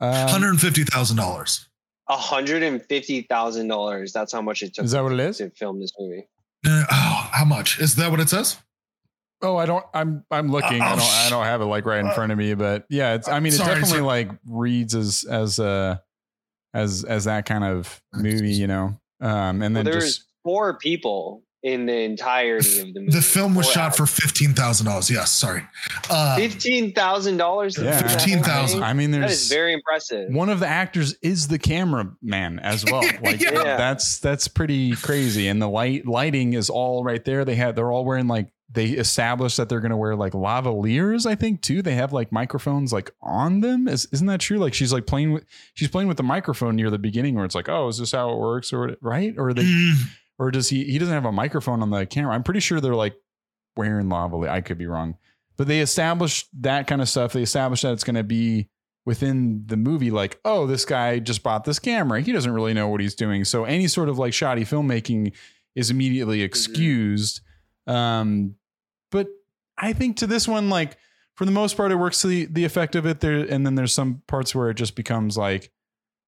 Um, Hundred and fifty thousand dollars. hundred and fifty thousand dollars. That's how much it took. Is that what it is to film this movie? Uh, oh, how much is that? What it says? Oh, I don't. I'm I'm looking. Uh, I don't. I don't have it like right in front of me, but yeah, it's. I mean, it sorry, definitely sorry. like reads as as a as as that kind of movie, you know. Um, and then well, there's just four people in the entirety of the movie. The film was shot for fifteen thousand dollars. Yes, sorry. Uh, fifteen thousand dollars. Yeah, fifteen thousand. I mean, there's that is very impressive. One of the actors is the cameraman as well. Like yeah. that's that's pretty crazy. And the light lighting is all right there. They had they're all wearing like they established that they're going to wear like lavaliers i think too they have like microphones like on them is, isn't that true like she's like playing with she's playing with the microphone near the beginning where it's like oh is this how it works or right or they mm or does he? He doesn't have a microphone on the camera. I'm pretty sure they're like wearing lavalier. I could be wrong, but they established that kind of stuff. They established that it's going to be within the movie. Like, oh, this guy just bought this camera. He doesn't really know what he's doing. So any sort of like shoddy filmmaking is immediately mm-hmm. excused. Mm-hmm. Um, but I think to this one, like for the most part, it works to the, the effect of it there. And then there's some parts where it just becomes like,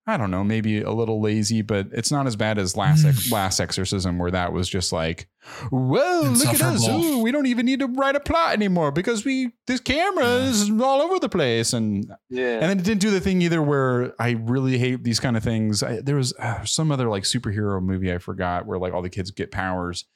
I don't know, maybe a little lazy, but it's not as bad as last ex- last exorcism where that was just like, whoa, look at us. Ooh, we don't even need to write a plot anymore because we this camera is all over the place. And yeah. and then it didn't do the thing either where I really hate these kind of things. I, there was uh, some other like superhero movie I forgot where like all the kids get powers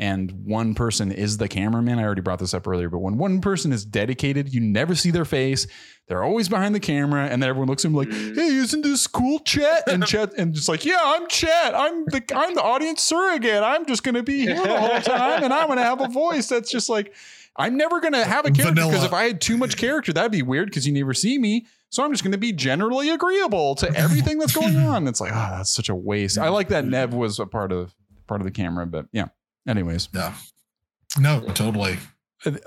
and one person is the cameraman. I already brought this up earlier, but when one person is dedicated, you never see their face. They're always behind the camera, and then everyone looks at him like, mm. "Hey, isn't this cool, Chet?" And Chet, and just like, "Yeah, I'm Chet. I'm the I'm the audience surrogate. I'm just gonna be here the whole time, and I'm gonna have a voice that's just like." I'm never gonna have a character because if I had too much character, that'd be weird because you never see me. So I'm just going to be generally agreeable to everything that's going on. It's like, oh, that's such a waste. I like that Nev was a part of part of the camera, but yeah. Anyways. Yeah. No, totally.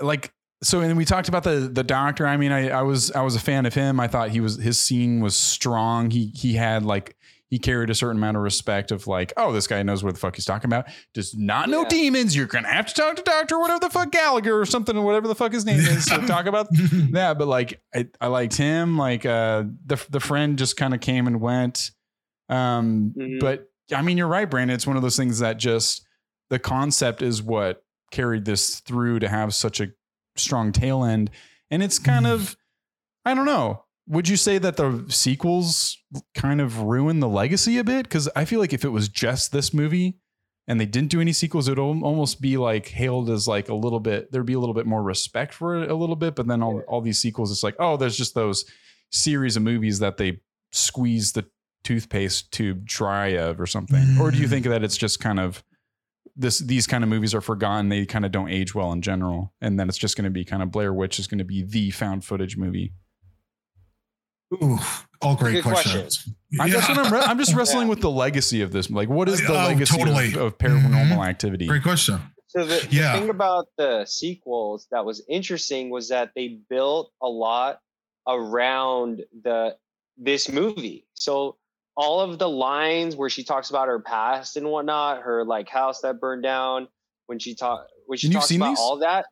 Like so and we talked about the the doctor. I mean, I, I was I was a fan of him. I thought he was his scene was strong. He he had like he carried a certain amount of respect of like, oh, this guy knows what the fuck he's talking about. Does not know yeah. demons. You're gonna have to talk to Doctor whatever the fuck Gallagher or something or whatever the fuck his name is to talk about that. But like, I, I liked him. Like, uh, the the friend just kind of came and went. Um, mm-hmm. but I mean, you're right, Brandon. It's one of those things that just the concept is what carried this through to have such a strong tail end. And it's kind of, I don't know. Would you say that the sequels kind of ruin the legacy a bit? Because I feel like if it was just this movie and they didn't do any sequels, it would almost be like hailed as like a little bit, there'd be a little bit more respect for it a little bit. But then all, all these sequels, it's like, oh, there's just those series of movies that they squeeze the toothpaste tube dry of or something. Or do you mm. think that it's just kind of this these kind of movies are forgotten. They kind of don't age well in general, and then it's just going to be kind of Blair Witch is going to be the found footage movie. Ooh, all great questions. Question. I guess I'm, re- I'm just wrestling yeah. with the legacy of this. Like, what is the oh, legacy totally. of, of, paranormal mm-hmm. activity? Great question. So the, yeah. the thing about the sequels that was interesting was that they built a lot around the this movie. So all of the lines where she talks about her past and whatnot, her like house that burned down, when she talk when she talks about these? all that.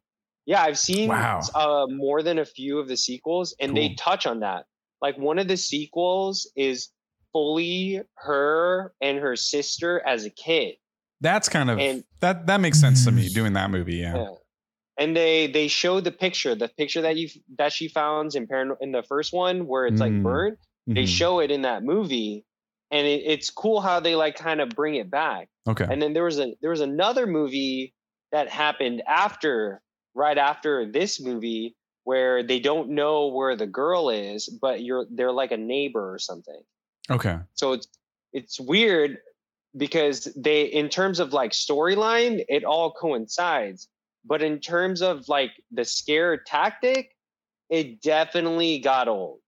Yeah, I've seen wow. uh, more than a few of the sequels, and cool. they touch on that. Like one of the sequels is fully her and her sister as a kid. That's kind of and, that that makes sense to me doing that movie. Yeah. yeah. And they they show the picture, the picture that you that she found in Paran- in the first one where it's mm. like burned. Mm-hmm. They show it in that movie, and it, it's cool how they like kind of bring it back. Okay. And then there was a there was another movie that happened after right after this movie where they don't know where the girl is, but you're they're like a neighbor or something. Okay. So it's it's weird because they in terms of like storyline, it all coincides. But in terms of like the scare tactic, it definitely got old.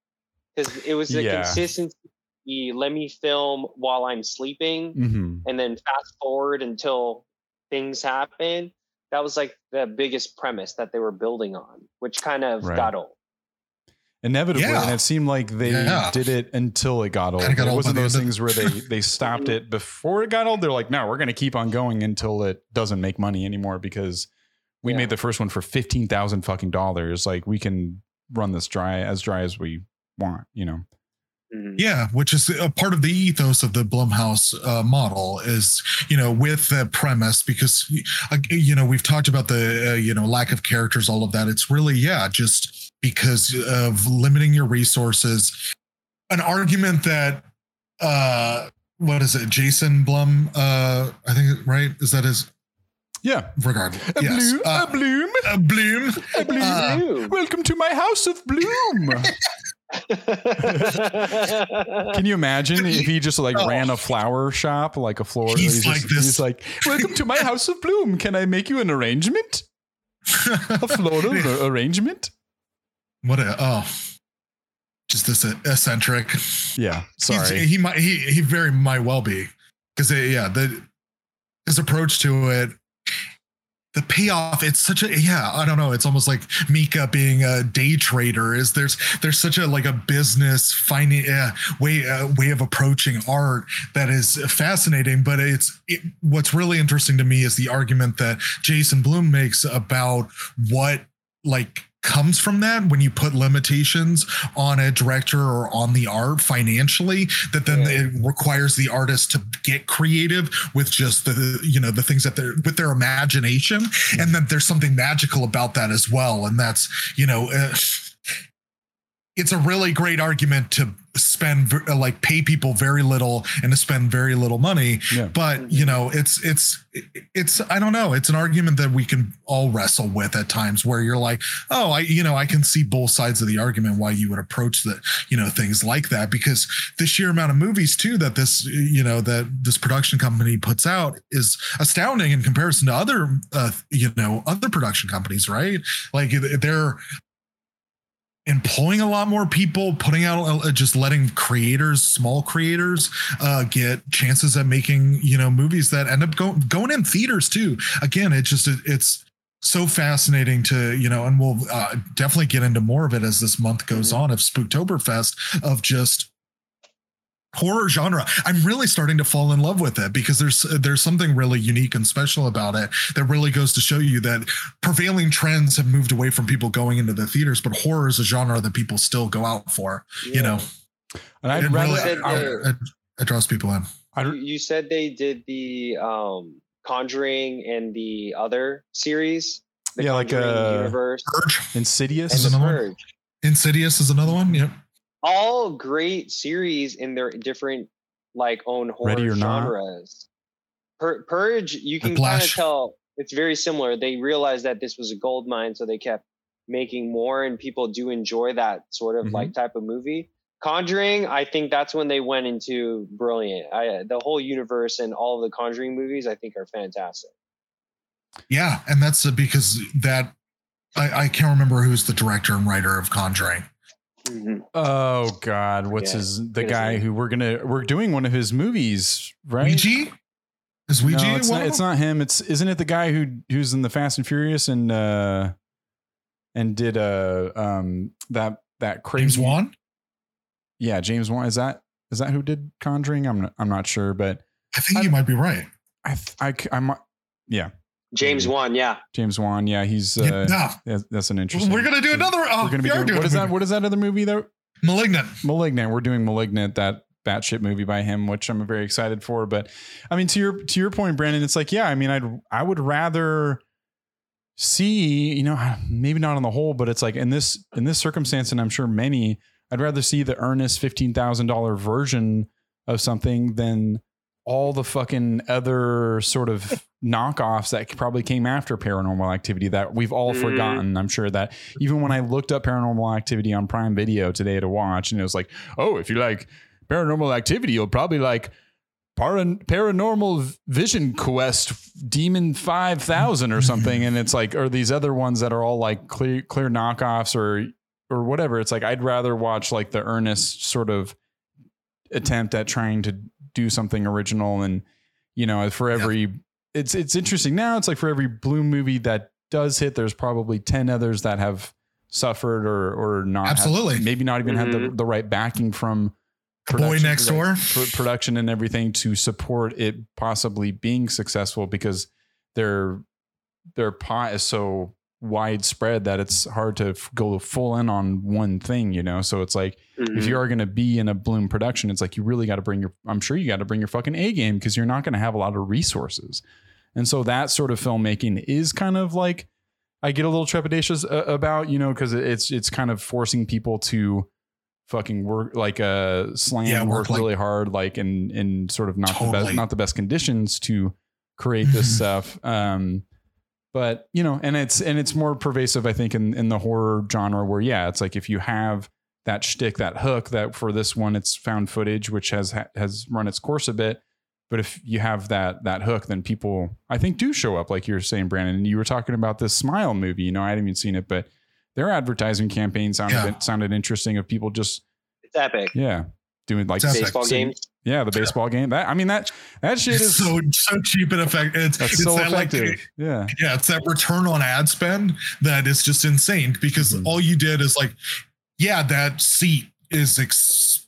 Because it was a yeah. consistency let me film while I'm sleeping mm-hmm. and then fast forward until things happen. That was like the biggest premise that they were building on, which kind of right. got old. Inevitably, yeah. and it seemed like they yeah. did it until it got old. Got it wasn't those things where they they stopped it before it got old. They're like, no, we're going to keep on going until it doesn't make money anymore because we yeah. made the first one for fifteen thousand fucking dollars. Like we can run this dry as dry as we want, you know. Mm-hmm. Yeah, which is a part of the ethos of the Blumhouse uh, model is, you know, with the premise because, uh, you know, we've talked about the, uh, you know, lack of characters, all of that. It's really, yeah, just because of limiting your resources. An argument that, uh, what is it, Jason Blum? Uh, I think right. Is that his? Yeah. Regardless. A yes. bloom. Uh, a bloom. A bloom. A bloom. Uh, Welcome to my house of bloom. Can you imagine if he just like oh. ran a flower shop, like a floor? He's, he's like just, this. He's like, "Welcome to my house of bloom. Can I make you an arrangement? a floral yeah. arrangement? What a oh, just this eccentric. Yeah, sorry. He's, he might he he very might well be because uh, yeah the his approach to it the payoff it's such a yeah i don't know it's almost like micah being a day trader is there's there's such a like a business finding uh, way uh, way of approaching art that is fascinating but it's it, what's really interesting to me is the argument that jason blum makes about what like comes from that when you put limitations on a director or on the art financially that then yeah. it requires the artist to get creative with just the you know the things that they're with their imagination. And then there's something magical about that as well. And that's you know uh, it's a really great argument to spend uh, like pay people very little and to spend very little money. Yeah. but you know it's it's it's i don't know. It's an argument that we can all wrestle with at times where you're like oh i you know i can see both sides of the argument why you would approach the you know things like that. Because the sheer amount of movies too that this you know that this production company puts out is astounding in comparison to other uh, you know other production companies right? Like they're employing a lot more people, putting out uh, just letting creators, small creators, uh, get chances at making you know movies that end up going going in theaters too. Again, it just it, it's so fascinating to you know, and we'll uh, definitely get into more of it as this month goes mm-hmm. on of Spooktoberfest of just horror genre. I'm really starting to fall in love with it because there's there's something really unique and special about it that really goes to show you that prevailing trends have moved away from people going into the theaters but horror is a genre that people still go out for yeah. you know? And i'd rather really, it, it, draws people in. You said they did the um conjuring and the other series the yeah like a uh, universe. Purge. insidious? Is another one. insidious is another one? Yep all great series in their different like own horror genres. Pur- Purge, you can kind of tell it's very similar. They realized that this was a gold mine, so they kept making more, and people do enjoy that sort of mm-hmm. like type of movie. Conjuring, I think that's when they went into brilliant. I, the whole universe and all of the Conjuring movies, I think, are fantastic. Yeah, and that's because that I, I can't remember who's the director and writer of Conjuring. Mm-hmm. Oh God, what's yeah. his the guy who we're gonna we're doing one of his movies, right? Ouija? Is Ouija? No, it's not, it's not him. It's isn't it the guy who who's in the Fast and Furious and uh and did uh um that that crazy James Wan. Yeah, James Wan. Is that is that who did Conjuring? I'm not, I'm not sure, but I think I, you might be right. I I I'm yeah. James Wan, yeah. James Wan, yeah, he's uh, yeah, that's an interesting. We're gonna do another. Oh, we're gonna be doing, doing what is that? What is that other movie though? Malignant. Malignant. We're doing Malignant. That batshit movie by him, which I'm very excited for. But I mean, to your to your point, Brandon, it's like, yeah, I mean, I'd I would rather see, you know, maybe not on the whole, but it's like in this in this circumstance, and I'm sure many, I'd rather see the earnest fifteen thousand dollar version of something than all the fucking other sort of knockoffs that probably came after paranormal activity that we've all mm. forgotten. I'm sure that even when I looked up paranormal activity on Prime Video today to watch, and it was like, oh, if you like paranormal activity, you'll probably like paranormal vision quest demon 5000 or something and it's like or these other ones that are all like clear clear knockoffs or or whatever it's like i'd rather watch like the earnest sort of attempt at trying to do something original and you know for every yeah. it's it's interesting now it's like for every blum movie that does hit there's probably 10 others that have suffered or or not absolutely have, maybe not even mm-hmm. had the, mm-hmm. the right backing from boy next door production and everything to support it possibly being successful because their their pot is so widespread that it's hard to f- go full in on one thing you know so it's like mm-hmm. if you are going to be in a blum production it's like you really got to bring your i'm sure you got to bring your fucking a game because you're not going to have a lot of resources and so that sort of filmmaking is kind of like i get a little trepidatious uh, about you know because it's it's kind of forcing people to fucking work like a uh, slam yeah, work, work like, really hard like in in sort of not totally. the best not the best conditions to create this mm-hmm. stuff um but you know and it's and it's more pervasive i think in in the horror genre where yeah it's like if you have that shtick that hook that for this one it's found footage which has has run its course a bit but if you have that that hook then people i think do show up like you're saying brandon and you were talking about this smile movie you know i hadn't even seen it but their advertising campaign sounded yeah. sounded interesting of people just it's epic. Yeah. Doing like baseball games. Yeah, the baseball game. That I mean that that shit is so so cheap and effective. It's, that's it's so that effective. Like, yeah, yeah. It's that return on ad spend that is just insane because mm-hmm. all you did is like, yeah, that seat is. Ex-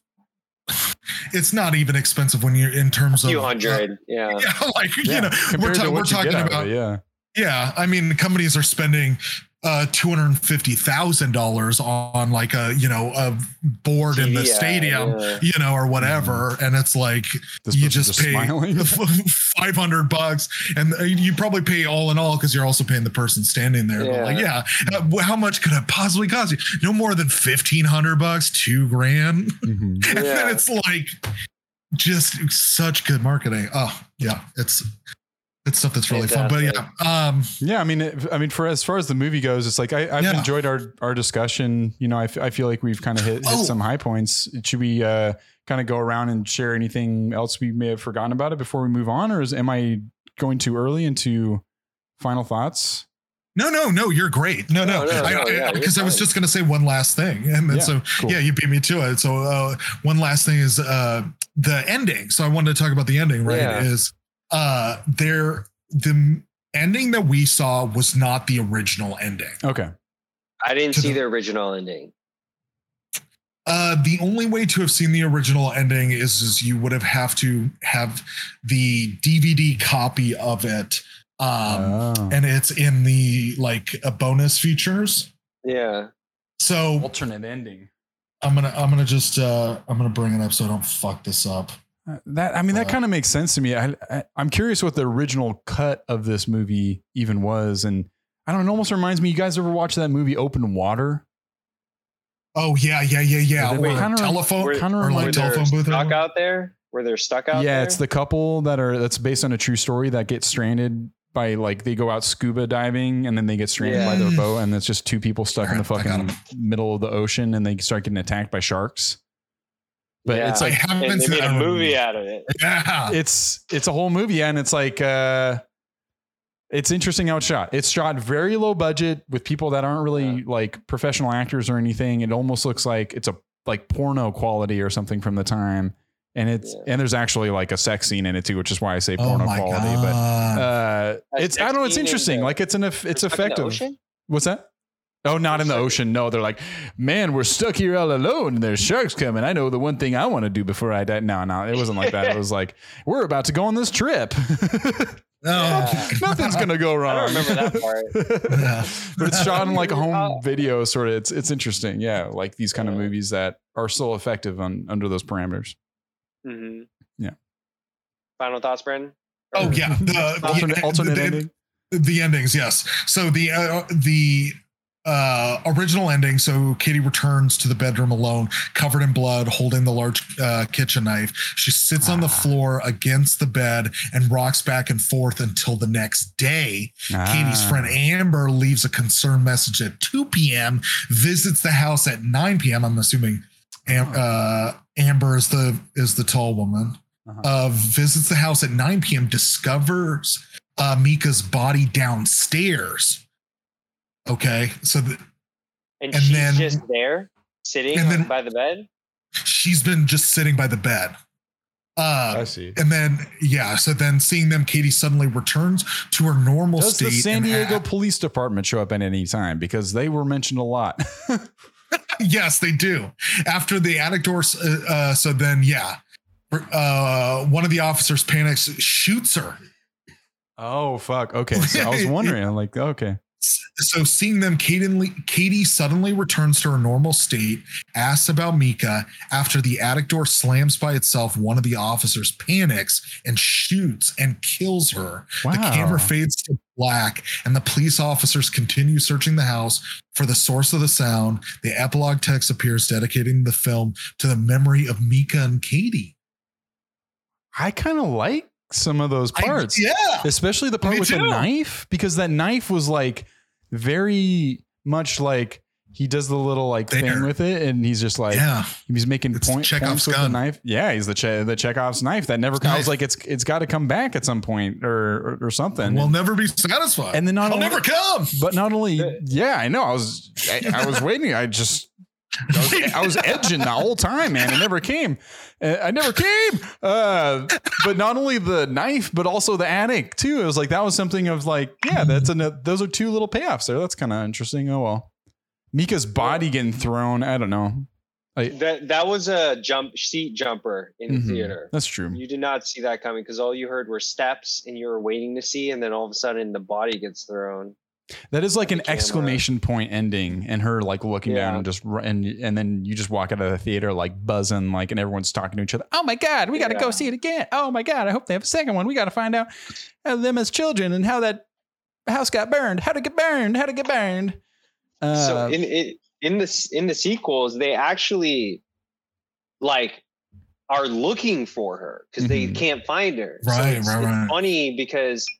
it's not even expensive when you're in terms of a few hundred. Uh, yeah. yeah, like yeah. you know, we're, ta- we're talking about it, yeah. Yeah, I mean, companies are spending uh, two hundred fifty thousand dollars on like a you know a board TV in the stadium, yeah. you know, or whatever, mm-hmm. and it's like this you just pay five hundred bucks, and you probably pay all in all because you're also paying the person standing there. Yeah. Like, yeah, uh, how much could it possibly cost you? No more than fifteen hundred bucks, two grand, mm-hmm. and yeah. then it's like just such good marketing. Oh yeah, it's it's stuff that's really fun. But yeah, um, yeah. I mean, it, I mean, for as far as the movie goes, it's like I, have yeah. enjoyed our our discussion. You know, I, f- I feel like we've kind of hit, hit oh. some high points. Should we uh, kind of go around and share anything else we may have forgotten about it before we move on, or is am I going too early into final thoughts? No, no, no, you're great. No, no, because no, no, yeah, I, I, was just going to say one last thing. And yeah, so, cool. yeah, you beat me to it. So, uh, one last thing is uh, the ending. So, I wanted to talk about the ending, right? Yeah. Is uh there the ending that we saw was not the original ending. Okay. I didn't see the, the original ending. Uh, the only way to have seen the original ending is, is you would have have to have the DVD copy of it, um, oh. and it's in the like a bonus features. Yeah. So alternate ending. I'm gonna I'm gonna just uh, I'm gonna bring it up so I don't fuck this up. That I mean, that uh, kind of makes sense to me. I, I am curious what the original cut of this movie even was, and I don't know. It almost reminds me. You guys ever watch that movie Open Water? Oh yeah, yeah, yeah, yeah. Or kind of telephone, kind of or like telephone booth. Stuck out there, where they're stuck out. Yeah, there? it's the couple that are that's based on a true story that gets stranded by like they go out scuba diving and then they get stranded yeah. by their boat and it's just two people stuck in the fucking middle of the ocean and they start getting attacked by sharks. But yeah. it's like and they made a movie out of it. Yeah. It's it's a whole movie and it's like uh it's interesting how it's shot. It's shot very low budget with people that aren't really yeah. like professional actors or anything. It almost looks like it's a like porno quality or something from the time. and it's Yeah. and there's actually like a sex scene in it too, which is why I say Oh porno my quality. But uh, it's I don't know. It's scene in interesting. the- like it's an it's Stuck in the effective. What's that? Oh, not in the ocean. No, they're like, man, we're stuck here all alone, and there's sharks coming. I know the one thing I want to do before I die. No, no, it wasn't like that. It was like, we're about to go on this trip. Oh, Yeah. Nothing's gonna go I wrong. don't remember that part. Yeah. but it's shot in like a home Oh. video, sort of. It's it's interesting. Yeah, like these kind of Yeah. movies that are still effective on under those parameters. hmm Yeah. Final thoughts, Brandon? Oh yeah, the, Alternate, the- alternate the- ending. the endings yes so the uh, the uh original ending so katie returns to the bedroom alone covered in blood holding the large uh, kitchen knife she sits on the Ah. floor against the bed and rocks back and forth until the next day katie's Ah. friend amber leaves a concerned message at 2 p.m visits the house at 9 p.m i'm assuming Am- uh, amber is the is the tall woman Uh-huh. uh, visits the house at 9 p.m., discovers uh, Micah's body downstairs. Okay, so the, And, And she's then- just there, sitting and then- by the bed. she's been just sitting by the bed. Uh, I see. and then, yeah, so then seeing them, Katie suddenly returns to her normal Does state. the San Diego a- Police Department show up at any time? Because they were mentioned a lot. yes, they do. After the attic door, uh, uh, so then, yeah, uh, one of the officers panics, shoots her. oh fuck. Okay, so I was wondering. I'm like, okay. So seeing them, Katie, suddenly returns to her normal state, asks about Micah. After the attic door slams by itself, one of the officers panics and shoots and kills her. Wow. The camera fades to black, and the police officers continue searching the house for the source of the sound. The epilogue text appears, dedicating the film to the memory of Micah and Katie. I kind of like some of those I- parts. yeah. especially the part Me with the knife because that knife was like very much like he does the little like There. thing with it and he's just like yeah. he's making It's point, Chekhov's points with the gun. knife yeah he's the che- the Chekhov's knife that never It's I was knife. like it's it's got to come back at some point or or, or something We'll never be satisfied. and then not I'll only, never come. but not only yeah I know I was I, I was waiting I just I was, I was edging the whole time, man. It never came. Uh, I never came. Uh, but not only the knife, but also the attic too. It was like that was something of like, yeah, that's an. Those are two little payoffs there. That's kind of interesting. Oh well. Micah's body getting thrown. I don't know. That that was a jump seat jumper in the Mhm. theater. That's true. You did not see that coming because all you heard were steps, and you were waiting to see, and then all of a sudden the body gets thrown. That is like an camera. exclamation point ending, and her like looking down and just and and then you just walk out of the theater like buzzing, like, and everyone's talking to each other. Oh my god, we got to go see it again. Oh my god, I hope they have a second one. We got to find out how them as children and how that house got burned, how to get burned, how to get burned. Uh, so in it in the in the sequels, they actually like are looking for her because they Mhm. can't find her. Right, so it's, right, it's right. funny because i-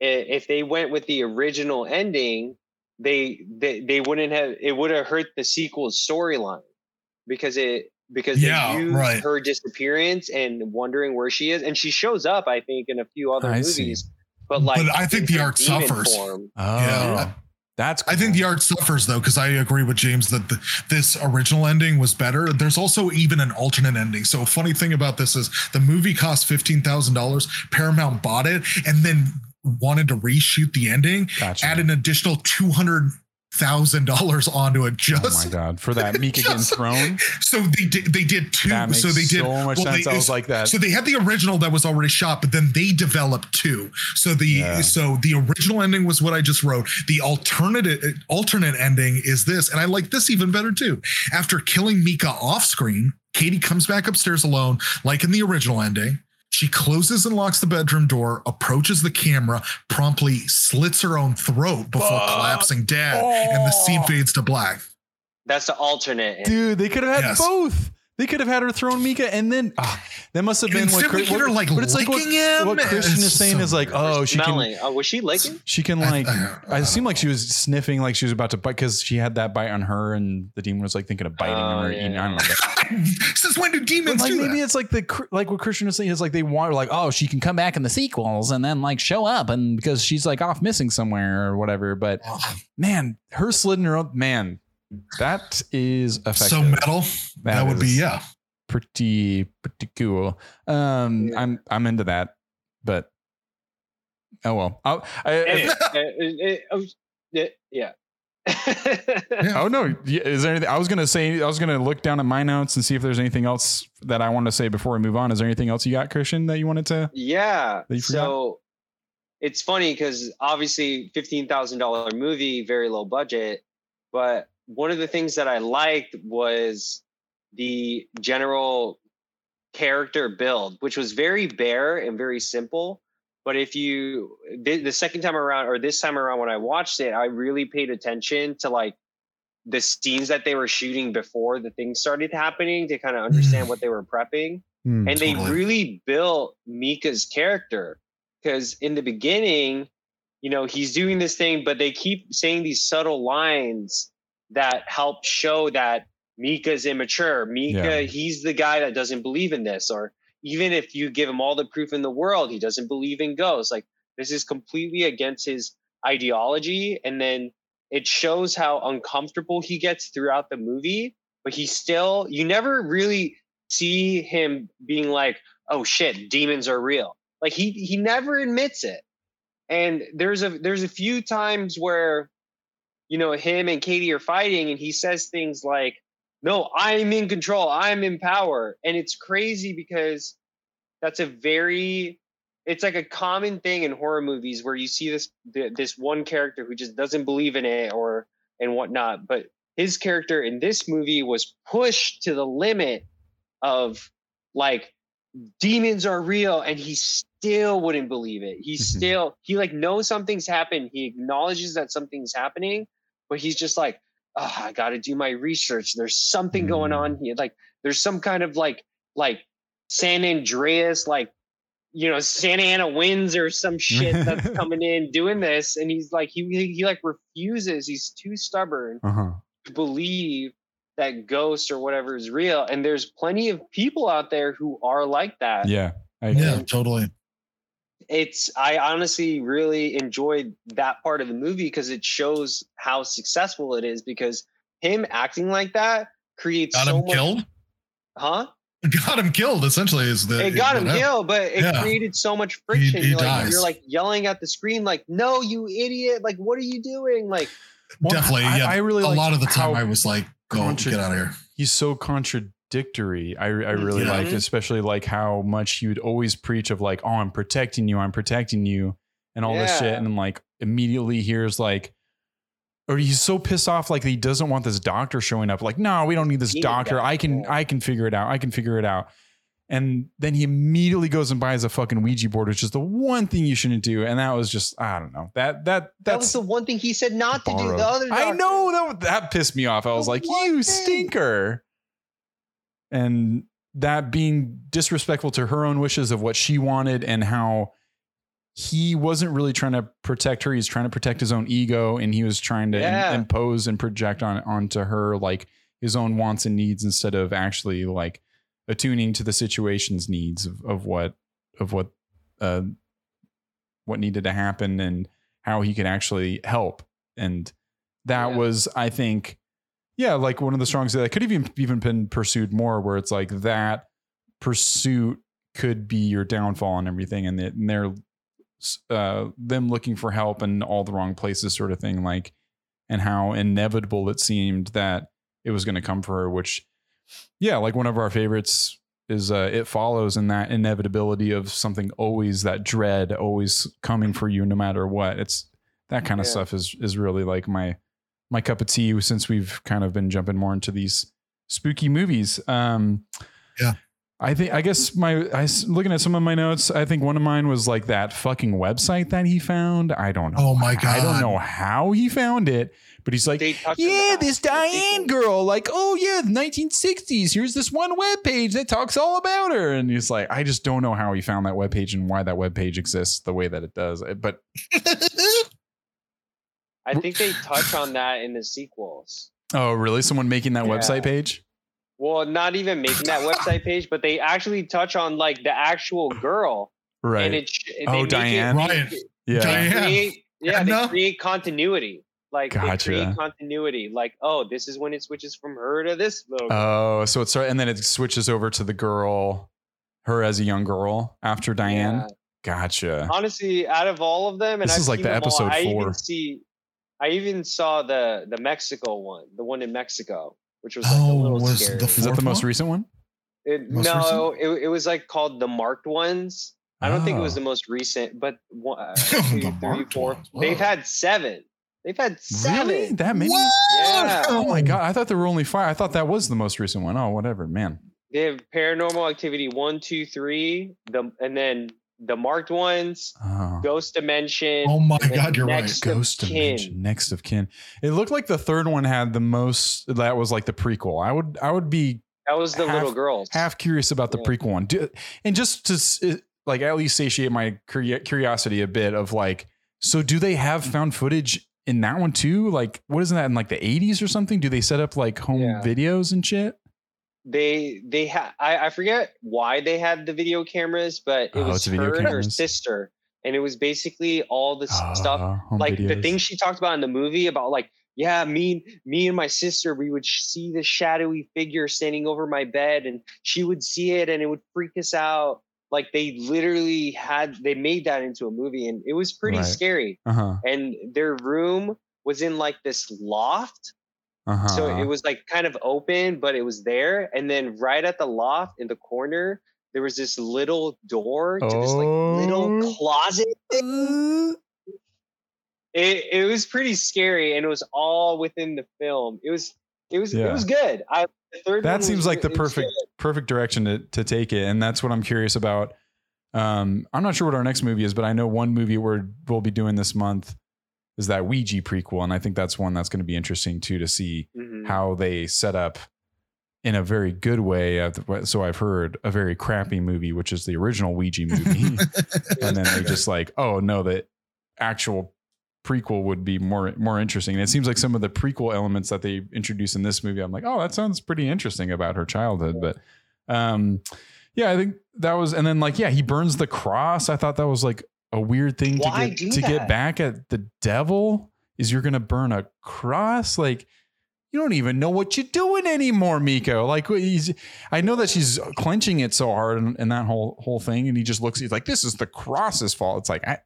if they went with the original ending, they they, they wouldn't have it would have hurt the sequel's storyline because it because Yeah, they used right. her disappearance and wondering where she is, and she shows up, I think, in a few other I see. movies. But like, But I think the art suffers. form. oh, Yeah. that's. I think the art suffers though, because I agree with James that the, this original ending was better. There's also even an alternate ending. So a funny thing about this is the movie cost fifteen thousand dollars. Paramount bought it and then wanted to reshoot the ending, Gotcha. add an additional two hundred thousand dollars onto it Oh my god! For that Micah getting Just- thrown, so they did they did two so they did so much well, sense. they- I was like that. so they had the original that was already shot, but then they developed two. So the Yeah. so the original ending was what I just wrote. The alternative alternate ending is this, and I like this even better too. After killing Micah off screen, Katie comes back upstairs alone, like in the original ending. She closes and locks the bedroom door, approaches the camera, promptly slits her own throat before Fuck. collapsing dead, and the scene Oh. fades to black. That's the alternate. Dude, they could have had Yes. both. They could have had her thrown Micah, and then ah, that must have been And what. instead Chris- get her, what- like, but it's like what, him. what Christian is saying so is like, oh, she can, Smelling. Oh, was she licking? she can like. I- I I don't seemed like she was sniffing, like she was about to bite, because she had that bite on her, and the demon was like thinking of biting Oh, him or yeah. eating. I don't know. Since when do But demons like do maybe that? it's like the like what Christian is saying is like they want like oh she can come back in the sequels and then like show up and because she's like off missing somewhere or whatever. But man, her slitting her own man, that is effective. so metal. That That, would be yeah. pretty pretty cool. Um, yeah. I'm I'm into that, but oh well. I'll, I, it, it, it, yeah. oh no! Is there anything? I was gonna say. I was gonna look down at my notes and see if there's anything else that I want to say before we move on. Is there anything else you got, Christian, that you wanted to? Yeah. So it's funny because obviously fifteen thousand dollar movie, very low budget, but one of the things that I liked was the general character build, which was very bare and very simple. But if you the second time around or this time around when I watched it, I really paid attention to like the scenes that they were shooting before the things started happening to kind of understand mm. what they were prepping. Mm, and totally. they really built Micah's character because in the beginning, you know, he's doing this thing, but they keep saying these subtle lines that help show that Micah's immature. Mika, yeah. he's the guy that doesn't believe in this. Or even if you give him all the proof in the world, he doesn't believe in ghosts. Like this is completely against his ideology. And then it shows how uncomfortable he gets throughout the movie, but he still, you never really see him being like, oh shit, demons are real. Like he he never admits it. And there's a there's a few times where you know, him and Katie are fighting, and he says things like, No, I'm in control, I'm in power. And it's crazy because that's a very it's like a common thing in horror movies where you see this this one character who just doesn't believe in it or and whatnot. But his character in this movie was pushed to the limit of like demons are real and he still wouldn't believe it he mm-hmm. still he like knows something's happened he acknowledges that something's happening but he's just like, oh, I got to do my research. There's something going on mm. here. Like there's some kind of like like San Andreas, like you know, Santa Ana winds or some shit that's coming in doing this, and he's like he he, he like refuses. He's too stubborn uh-huh. to believe that ghosts or whatever is real. And there's plenty of people out there who are like that. Yeah. yeah, totally it's I honestly really enjoyed that part of the movie because it shows how successful it is because him acting like that creates got so him much, killed? Huh? Got him killed essentially is the it got him killed but it yeah. created so much friction. he, he you're, like, you're, like, yelling at the screen like no you idiot. Like what are you doing? Like definitely yeah. I, I really a lot of the time i was like go contra- get out of here. he's so contradictory contradictory. I, I really yeah. like, mm-hmm. especially like how much he would always preach of like, oh, I'm protecting you, I'm protecting you, and all yeah. this shit. And then like immediately here's like, or he's so pissed off like he doesn't want this doctor showing up. Like, no, we don't need this he doctor. I can, I can figure it out. I can figure it out. And then he immediately goes and buys a fucking Ouija board, which is the one thing you shouldn't do. And that was just, I don't know. That that that was the one thing he said not borrowed. to do. The other, doctor. I know that that pissed me off. I was the like, you thing. stinker and that being disrespectful to her own wishes of what she wanted and how he wasn't really trying to protect her he's trying to protect his own ego and he was trying to yeah. in, impose and project on onto her like his own wants and needs instead of actually like attuning to the situation's needs of, of what of what uh what needed to happen and how he could actually help and that yeah. was i think yeah, like one of the songs that could have even even been pursued more, where it's like that pursuit could be your downfall and everything, and, and they're uh, them looking for help in all the wrong places, sort of thing. Like, and how inevitable it seemed that it was going to come for her. Which, yeah, like one of our favorites is uh, it follows in that inevitability of something always that dread always coming for you no matter what. It's that kind of yeah. stuff is is really like my my cup of tea since we've kind of been jumping more into these spooky movies. Um, yeah. I think I guess my I looking at some of my notes. I think one of mine was like that fucking website that he found. I don't know. Oh my god! I don't know how he found it, but he's like, yeah, this Diane girl. Like, oh yeah, the 1960s. Here's this one web page that talks all about her, and he's like, I just don't know how he found that web page and why that web page exists the way that it does. But I think they touch on that in the sequels. Oh, really? Someone making that yeah. website page? Well, not even making that website page, but they actually touch on like the actual girl. Right. And oh, it, oh, Diane. It, Ryan. yeah. Diane. Create, yeah, they create continuity. Like gotcha. they create continuity. Like, oh, this is when it switches from her to this little. Oh, so it's and then it switches over to the girl, her as a young girl after Diane. Yeah. Gotcha. Honestly, out of all of them, and this I've is like the episode all, four. I even see, I even saw the the Mexico one, the one in Mexico, which was like oh, a little was scary. The is that the most one? recent one? It, no, it, it was like called the marked ones. I don't oh. think it was oh. the most recent, but one, uh, two, three, four. They've had seven. They've had seven. Really? That many? Yeah. Oh my god! I thought there were only five. I thought that was the most recent one. Oh, whatever, man. They have Paranormal Activity one, two, three, the and then the marked ones, oh. Ghost Dimension. Oh my god, you're right. Ghost Dimension, Next of Kin. It looked like the third one had the most. That was like the prequel. I would, I would be. That was the half, little girls. Half curious about the yeah. prequel one, and just to like at least satiate my curiosity a bit of like, so do they have mm. found footage in that one too? Like, what is that in like the 80s or something? Do they set up like home yeah. videos and shit? They they had I, I forget why they had the video cameras, but it oh, was her and her sister, and it was basically all the stuff like videos. the things she talked about in the movie about like yeah me me and my sister we would see the shadowy figure standing over my bed and she would see it and it would freak us out like they literally had they made that into a movie and it was pretty right. scary uh-huh. and their room was in like this loft uh-huh. so it was like kind of open but it was there and then right at the loft in the corner there was this little door to this like little oh. closet it, it was pretty scary and it was all within the film it was it was yeah. it was good i that seems was, like the perfect perfect direction to to take it, and that's what I'm curious about. Um, I'm not sure what our next movie is, but I know one movie we're we'll be doing this month is that Ouija prequel, and I think that's one that's going to be interesting too to see mm-hmm. how they set up in a very good way. So I've heard a very crappy movie, which is the original Ouija movie, and then they just like, oh no, the actual prequel would be more more interesting. And it seems like some of the prequel elements that they introduce in this movie, I'm like, oh, that sounds pretty interesting about her childhood. But um, yeah, I think that was, and then like, yeah, he burns the cross. I thought that was like a weird thing Why to get to that? get back at the devil. Is you're gonna burn a cross? Like, you don't even know what you're doing anymore, Micah. Like, he's, I know that she's clenching it so hard and, and that whole whole thing, and he just looks. He's like, this is the cross's fault. It's like, I,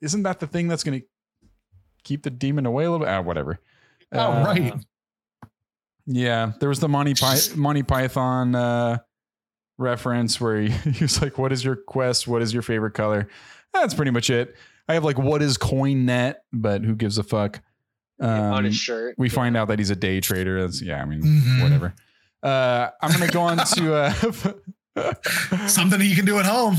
isn't that the thing that's gonna keep the demon away a little bit. Ah, whatever. Oh, uh, right. Yeah, there was the Monty, Py- Monty Python uh, reference where he, he, was like, "What is your quest? What is your favorite color?" That's pretty much it. I have like, "What is CoinNet?" But who gives a fuck? Um, on his shirt. We yeah. find out that he's a day trader. That's yeah. I mean, mm-hmm. whatever. Uh, I'm gonna go on to uh, something you can do at home.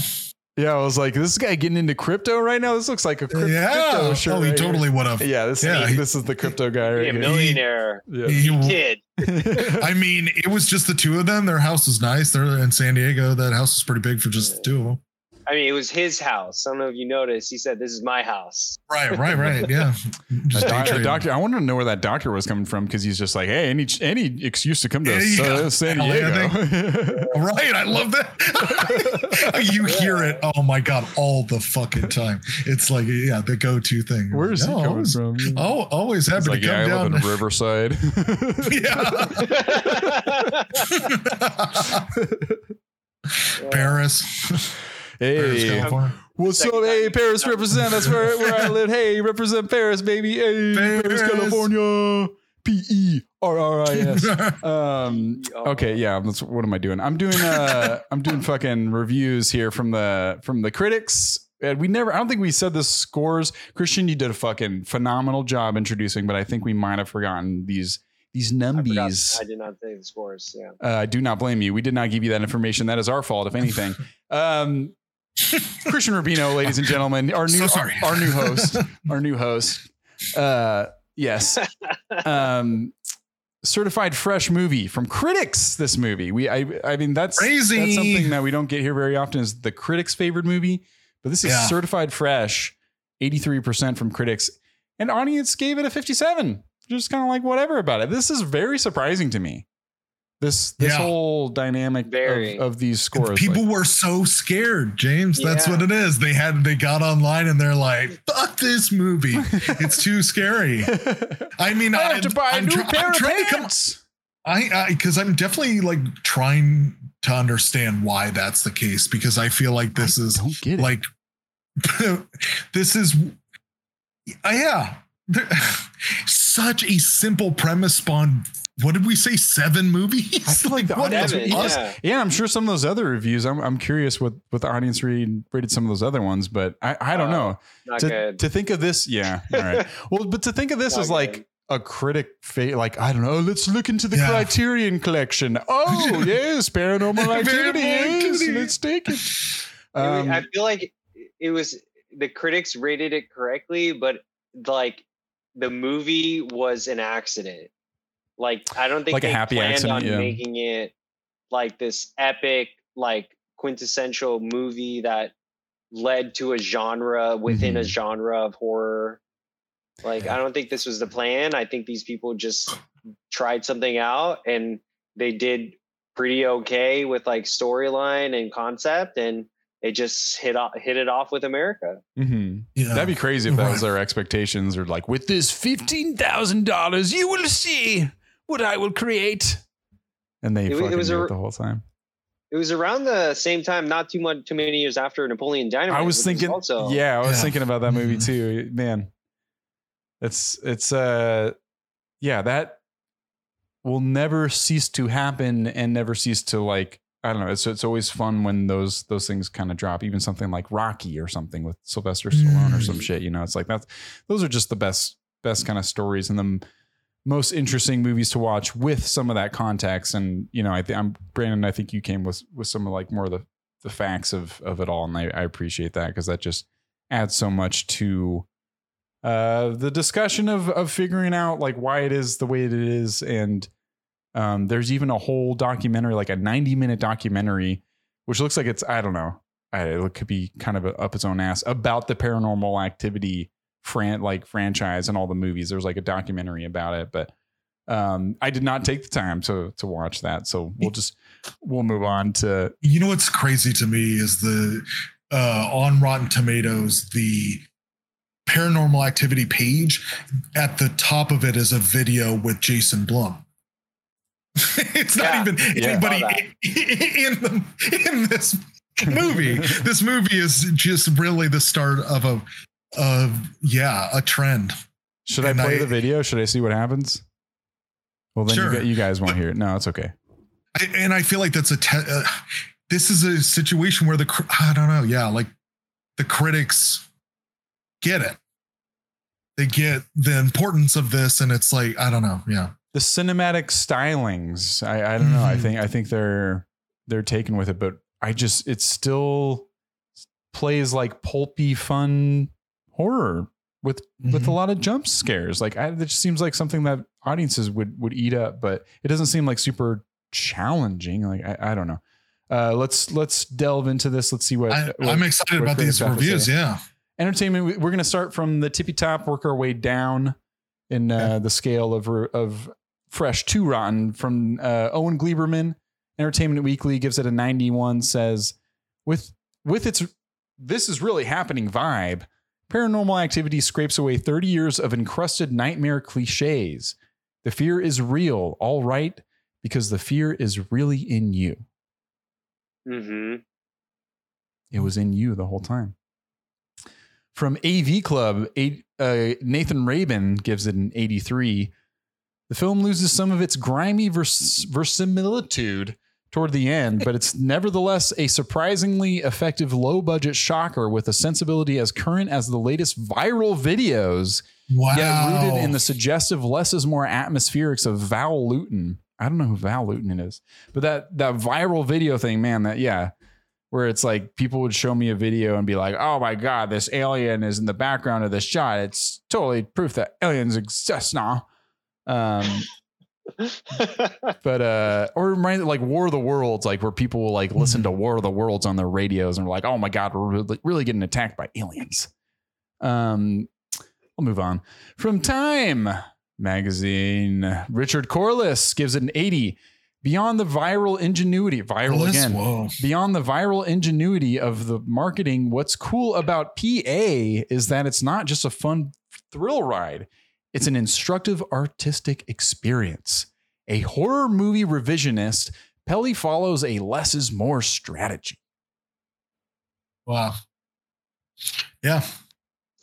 Yeah, I was like, this guy getting into crypto right now. This looks like a crypto, yeah. crypto shirt. Oh, he right totally would have. Yeah, this yeah, he, this is the crypto guy right A millionaire he, yeah. kid. I mean, it was just the two of them. Their house is nice. They're in San Diego. That house is pretty big for just the two of them. I mean, it was his house. I don't know if you noticed. He said, "This is my house." Right, right, right. Yeah. doc- doctor, I wanted to know where that doctor was coming from because he's just like, "Hey, any any excuse to come to uh, San Diego." right, I love that. you hear it. Oh my god, all the fucking time. It's like, yeah, the go-to thing. Where is like, he coming always, from? Oh, always happy like, to come yeah, down. I live in Riverside. yeah. Paris. Hey, what's up? Hey, Paris represent. That's where, where I live. Hey, represent Paris, baby. Hey, Paris, Paris California. P E R R I S. Um, okay, yeah. That's what am I doing? I'm doing uh I'm doing fucking reviews here from the from the critics. And we never I don't think we said the scores. Christian, you did a fucking phenomenal job introducing, but I think we might have forgotten these these numbies. I, I, did not say the scores. Yeah. Uh, I do not blame you. We did not give you that information. That is our fault, if anything. um, Christian Rubino, ladies and gentlemen, our new so our, our, new host, our new host. Uh, yes. Um, certified fresh movie from critics. This movie, we I I mean that's crazy. That's something that we don't get here very often. Is the critics' favorite movie, but this is yeah. certified fresh, eighty three percent from critics, and audience gave it a fifty seven. Just kind of like whatever about it. This is very surprising to me. This this yeah. whole dynamic of, of, these scores. People like, were so scared, James. That's what it is. They had they got online and they're like, "Fuck this movie! it's too scary." I mean, I have to buy I'm, a new tr- pair I'm of pants. I because I'm definitely like trying to understand why that's the case because I feel like this I is like this is uh, yeah such a simple premise spawned what did we say seven movies i feel like the audience seven, yeah. yeah i'm sure some of those other reviews i'm, I'm curious what what the audience read rated some of those other ones but i i don't oh, know to, to think of this yeah all right well but to think of this not as good. like a critic fa- like I don't know. Let's look into the yeah. Criterion collection. Oh yes, paranormal activity. yes, let's take it. Um, I feel like it was the critics rated it correctly, but like the movie was an accident. Like I don't think like they a happy planned accident, on yeah. making it like this epic, like quintessential movie that led to a genre within mm-hmm. a genre of horror. Like I don't think this was the plan. I think these people just tried something out and they did pretty okay with like storyline and concept and they just hit off, hit it off with America. Mm-hmm. Yeah. That'd be crazy if that was their expectations. Or like, with this fifteen thousand dollars, you will see what I will create. And they it, fucking it was a, it the whole time. It was around the same time, not too much, too many years after Napoleon Dynamite. I was thinking, also, yeah, I was yeah. thinking about that movie mm-hmm. too. Man, it's it's uh, yeah, that will never cease to happen and never cease to like I don't know. It's it's always fun when those those things kind of drop. Even something like Rocky or something with Sylvester Stallone or some mm. shit. You know, it's like that's those are just the best best kind of stories and the most interesting movies to watch with some of that context. And you know, I think I'm Brandon. I think you came with with some of like more of the the facts of of it all, and I, I appreciate that because that just adds so much to uh the discussion of of figuring out like why it is the way it is and um, there's even a whole documentary, like a 90 minute documentary, which looks like it's, I don't know, it could be kind of up its own ass about the paranormal activity fran- like franchise and all the movies. There's like a documentary about it, but um, I did not take the time to to watch that. So we'll just we'll move on to. You know what's crazy to me is the uh, on Rotten Tomatoes the paranormal activity page at the top of it is a video with Jason Blum. it's not yeah, even yeah, anybody in, in, the, in this movie. this movie is just really the start of a of yeah a trend. Should and I play I, the video? Should I see what happens? Well, then sure. you, you, guys won't hear it. No, it's okay. I, and I feel like that's a te- uh, this is a situation where the I don't know. Yeah, like the critics get it. They get the importance of this, and it's like I don't know. Yeah the cinematic stylings. I, I don't know. I mm-hmm. think I think they're they're taken with it, but I just it still plays like pulpy fun horror with mm-hmm. with a mm-hmm. lot of jump scares. Like I, it just seems like something that audiences would would eat up, but it doesn't seem like super challenging. Like I, I don't know. Uh, let's let's delve into this. Let's see what, I, am excited what about these reviews. Yeah, entertainment. We're going to start from the tippy top, work our way down in uh, the scale of of fresh to rotten from uh, Owen Gleiberman. Entertainment Weekly gives it a 91. Says with with its this is really happening vibe. Paranormal activity scrapes away 30 years of encrusted nightmare cliches. The fear is real, all right, because the fear is really in you. Mm-hmm. It was in you the whole time. From AV Club, uh, Nathan Rabin gives it an 83. The film loses some of its grimy vers- verisimilitude toward the end, but it's nevertheless a surprisingly effective low budget shocker with a sensibility as current as the latest viral videos. Wow. Yet rooted in the suggestive less is more atmospherics of Val Lewton. I don't know who Val Lewton is, but that that viral video thing, man, that yeah, where it's like people would show me a video and be like, "Oh my god, this alien is in the background of this shot. It's totally proof that aliens exist now." Um, but uh, or remind like War of the Worlds, like where people will like listen to. War of the Worlds on their radios and are like, oh my god, we're really, really getting attacked by aliens. Um, I'll move on from Time magazine. Richard Corliss gives it an eighty. Beyond the viral ingenuity, viral again. Whoa. Beyond the viral ingenuity of the marketing, what's cool about PA is that it's not just a fun thrill ride. It's an instructive artistic experience. A horror movie revisionist, Peli follows a less is more strategy. Wow. Yeah.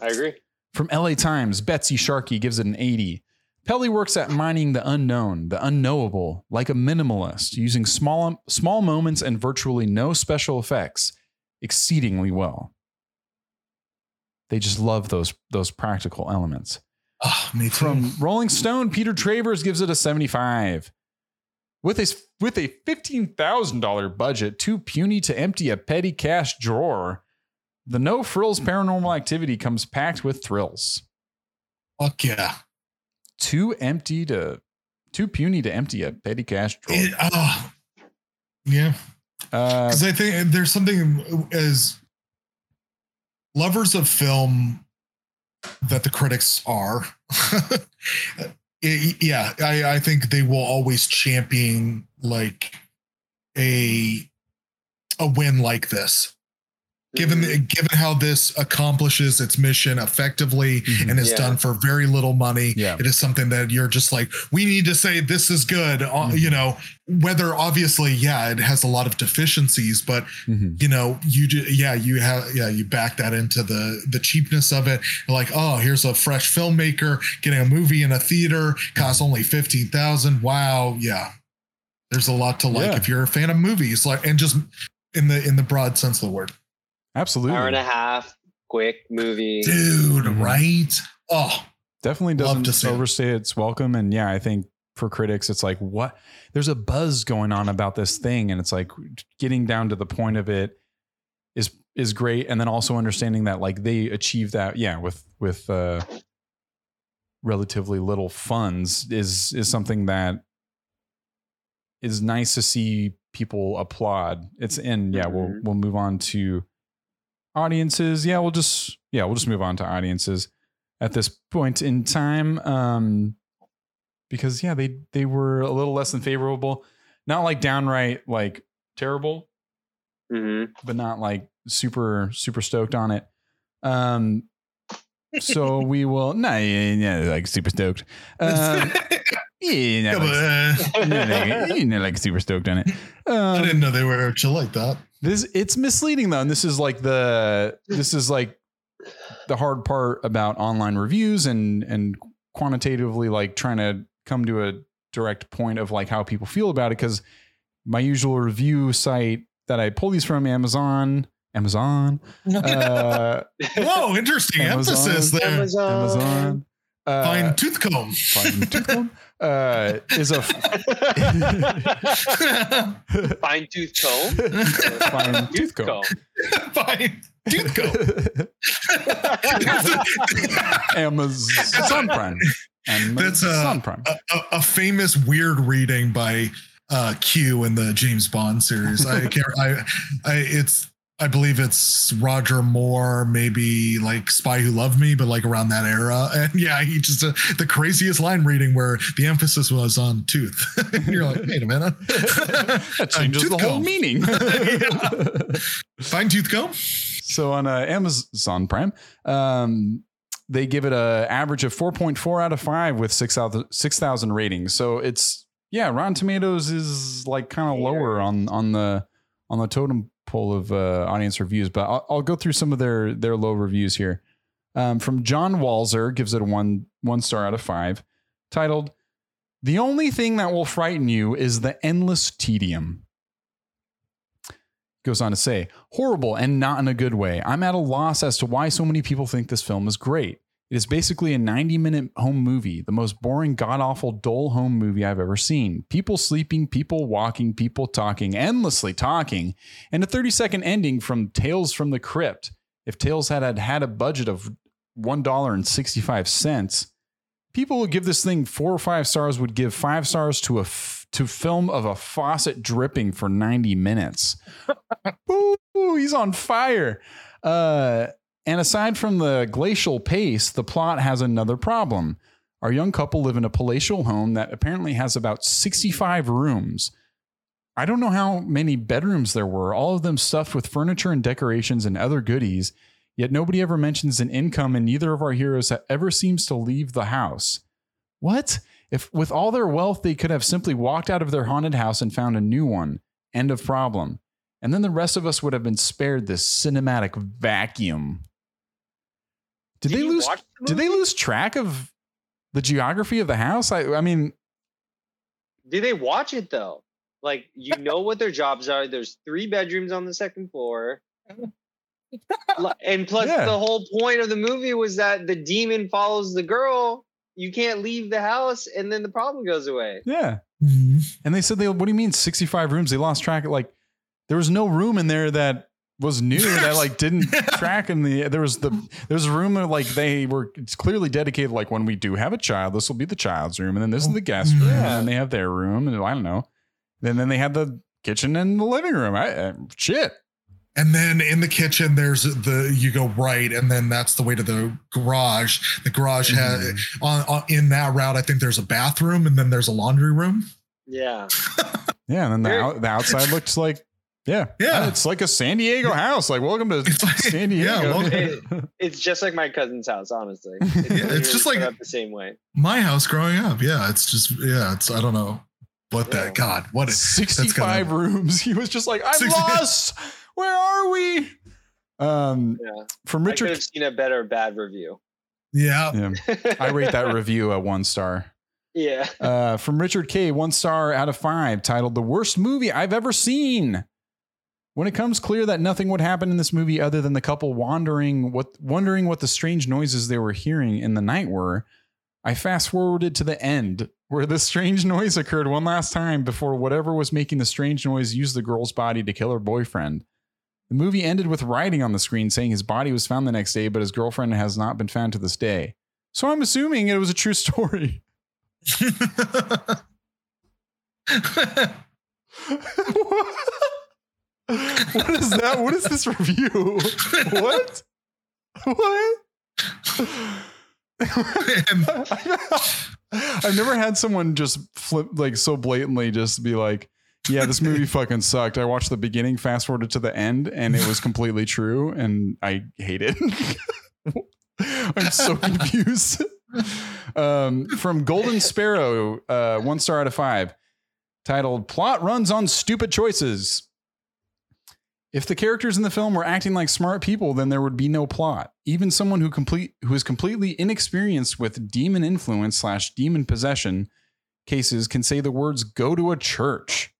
I agree. From LA Times, Betsy Sharkey gives it an 80. Peli works at mining the unknown, the unknowable, like a minimalist, using small small moments and virtually no special effects exceedingly well. They just love those those practical elements. Oh, me too. From Rolling Stone, Peter Travers gives it a 75. With a with a $15,000 budget too puny to empty a petty cash drawer, the No Frills Paranormal Activity comes packed with thrills. Fuck yeah too empty to too puny to empty a petty cash drawer. It, uh, yeah, because uh, I think there's something as lovers of film that the critics are. yeah, I, I think they will always champion like a a win like this given mm-hmm. given how this accomplishes its mission effectively mm-hmm. and is yeah. done for very little money yeah. it is something that you're just like we need to say this is good uh, mm-hmm. you know whether obviously yeah it has a lot of deficiencies but mm-hmm. you know you do, yeah you have yeah you back that into the the cheapness of it like oh here's a fresh filmmaker getting a movie in a theater costs only 15,000 wow yeah there's a lot to like yeah. if you're a fan of movies like and just in the in the broad sense of the word Absolutely. Hour and a half, quick movie. Dude, mm-hmm. right? Oh. Definitely doesn't overstay its welcome. And yeah, I think for critics, it's like, what? There's a buzz going on about this thing. And it's like getting down to the point of it is is great. And then also understanding that like they achieve that, yeah, with with uh relatively little funds is is something that is nice to see people applaud. It's in yeah, we'll mm-hmm. we'll move on to audiences. Yeah, we'll just yeah, we'll just move on to audiences at this point in time. Um because yeah, they they were a little less than favorable. Not like downright like terrible, mm-hmm. but not like super super stoked on it. Um so we will no yeah, yeah like super stoked. Um, yeah, not like, you know, like super stoked on it. Um, I didn't know they were chill like that. This it's misleading though, and this is like the this is like the hard part about online reviews and and quantitatively like trying to come to a direct point of like how people feel about it because my usual review site that I pull these from Amazon Amazon. Uh, Whoa, interesting Amazon, emphasis there. Amazon. Amazon. Uh, fine tooth comb. Fine tooth comb uh, is a fine tooth comb. Fine tooth comb. Fine tooth comb. Amazon Prime. Amazon That's a, Prime. A, a, famous weird reading by uh, Q in the James Bond series. I can't. I, I. It's I believe it's Roger Moore, maybe like Spy Who Loved Me, but like around that era. And yeah, he just uh, the craziest line reading where the emphasis was on tooth. you're like, wait a minute, that changes the whole meaning. Fine tooth comb. So on uh, Amazon Prime, um, they give it a average of 4.4 out of 5 with 6,000 6, ratings. So it's yeah, Rotten Tomatoes is like kind of lower on on the on the totem pole of uh, audience reviews, but I'll, I'll, go through some of their their low reviews here. Um, from John Walzer, gives it a one one star out of five, titled "The only thing that will frighten you is the endless tedium." Goes on to say, horrible and not in a good way. I'm at a loss as to why so many people think this film is great. It is basically a 90 minute home movie, the most boring, god awful, dull home movie I've ever seen. People sleeping, people walking, people talking, endlessly talking, and a 30 second ending from Tales from the Crypt. If Tales had, had had a budget of $1.65, people would give this thing four or five stars, would give five stars to a f- to film of a faucet dripping for 90 minutes. Ooh, he's on fire. Uh, and aside from the glacial pace, the plot has another problem. Our young couple live in a palatial home that apparently has about 65 rooms. I don't know how many bedrooms there were, all of them stuffed with furniture and decorations and other goodies. Yet nobody ever mentions an income, and neither of our heroes ever seems to leave the house. What? If with all their wealth, they could have simply walked out of their haunted house and found a new one. End of problem. And then the rest of us would have been spared this cinematic vacuum. Did, did they lose? The did they lose track of the geography of the house? I, I mean, did they watch it though? Like you know what their jobs are. There's three bedrooms on the second floor. and plus yeah. the whole point of the movie was that the demon follows the girl. You can't leave the house and then the problem goes away. Yeah. Mm-hmm. And they said they what do you mean 65 rooms? They lost track of like there was no room in there that was new that like didn't track in the there was the there's a room like they were it's clearly dedicated like when we do have a child this will be the child's room and then this is the guest room yeah. and they have their room and I don't know. Then then they had the kitchen and the living room. I, uh, shit. And then in the kitchen there's the you go right and then that's the way to the garage. The garage mm-hmm. has on, on in that route I think there's a bathroom and then there's a laundry room. Yeah. Yeah and then the, the outside looks like yeah. Yeah. It's like a San Diego house. Like, welcome to like, San Diego. Yeah, well, it, it's just like my cousin's house, honestly. It's, yeah, it's just like the same way. My house growing up. Yeah. It's just, yeah, it's, I don't know what yeah. that, God, what 65 rooms. He was just like, I'm 60, lost. Where are we? Um, yeah. From Richard. I could have seen a better bad review. Yeah. yeah. I rate that review a one star. Yeah. Uh, from Richard K, one star out of five, titled "The Worst Movie I've Ever Seen." When it comes clear that nothing would happen in this movie other than the couple wandering what wondering what the strange noises they were hearing in the night were, I fast forwarded to the end where the strange noise occurred one last time before whatever was making the strange noise used the girl's body to kill her boyfriend. The movie ended with writing on the screen saying his body was found the next day, but his girlfriend has not been found to this day. So I'm assuming it was a true story. what is that? What is this review? What? What? I've never had someone just flip like so blatantly just be like, yeah, this movie fucking sucked. I watched the beginning, fast forwarded to the end, and it was completely true, and I hate it. I'm so confused. Um, from Golden Sparrow, uh, one star out of five, titled "Plot Runs on Stupid Choices." If the characters in the film were acting like smart people, then there would be no plot. Even someone who complete who is completely inexperienced with demon influence slash demon possession cases can say the words "go to a church."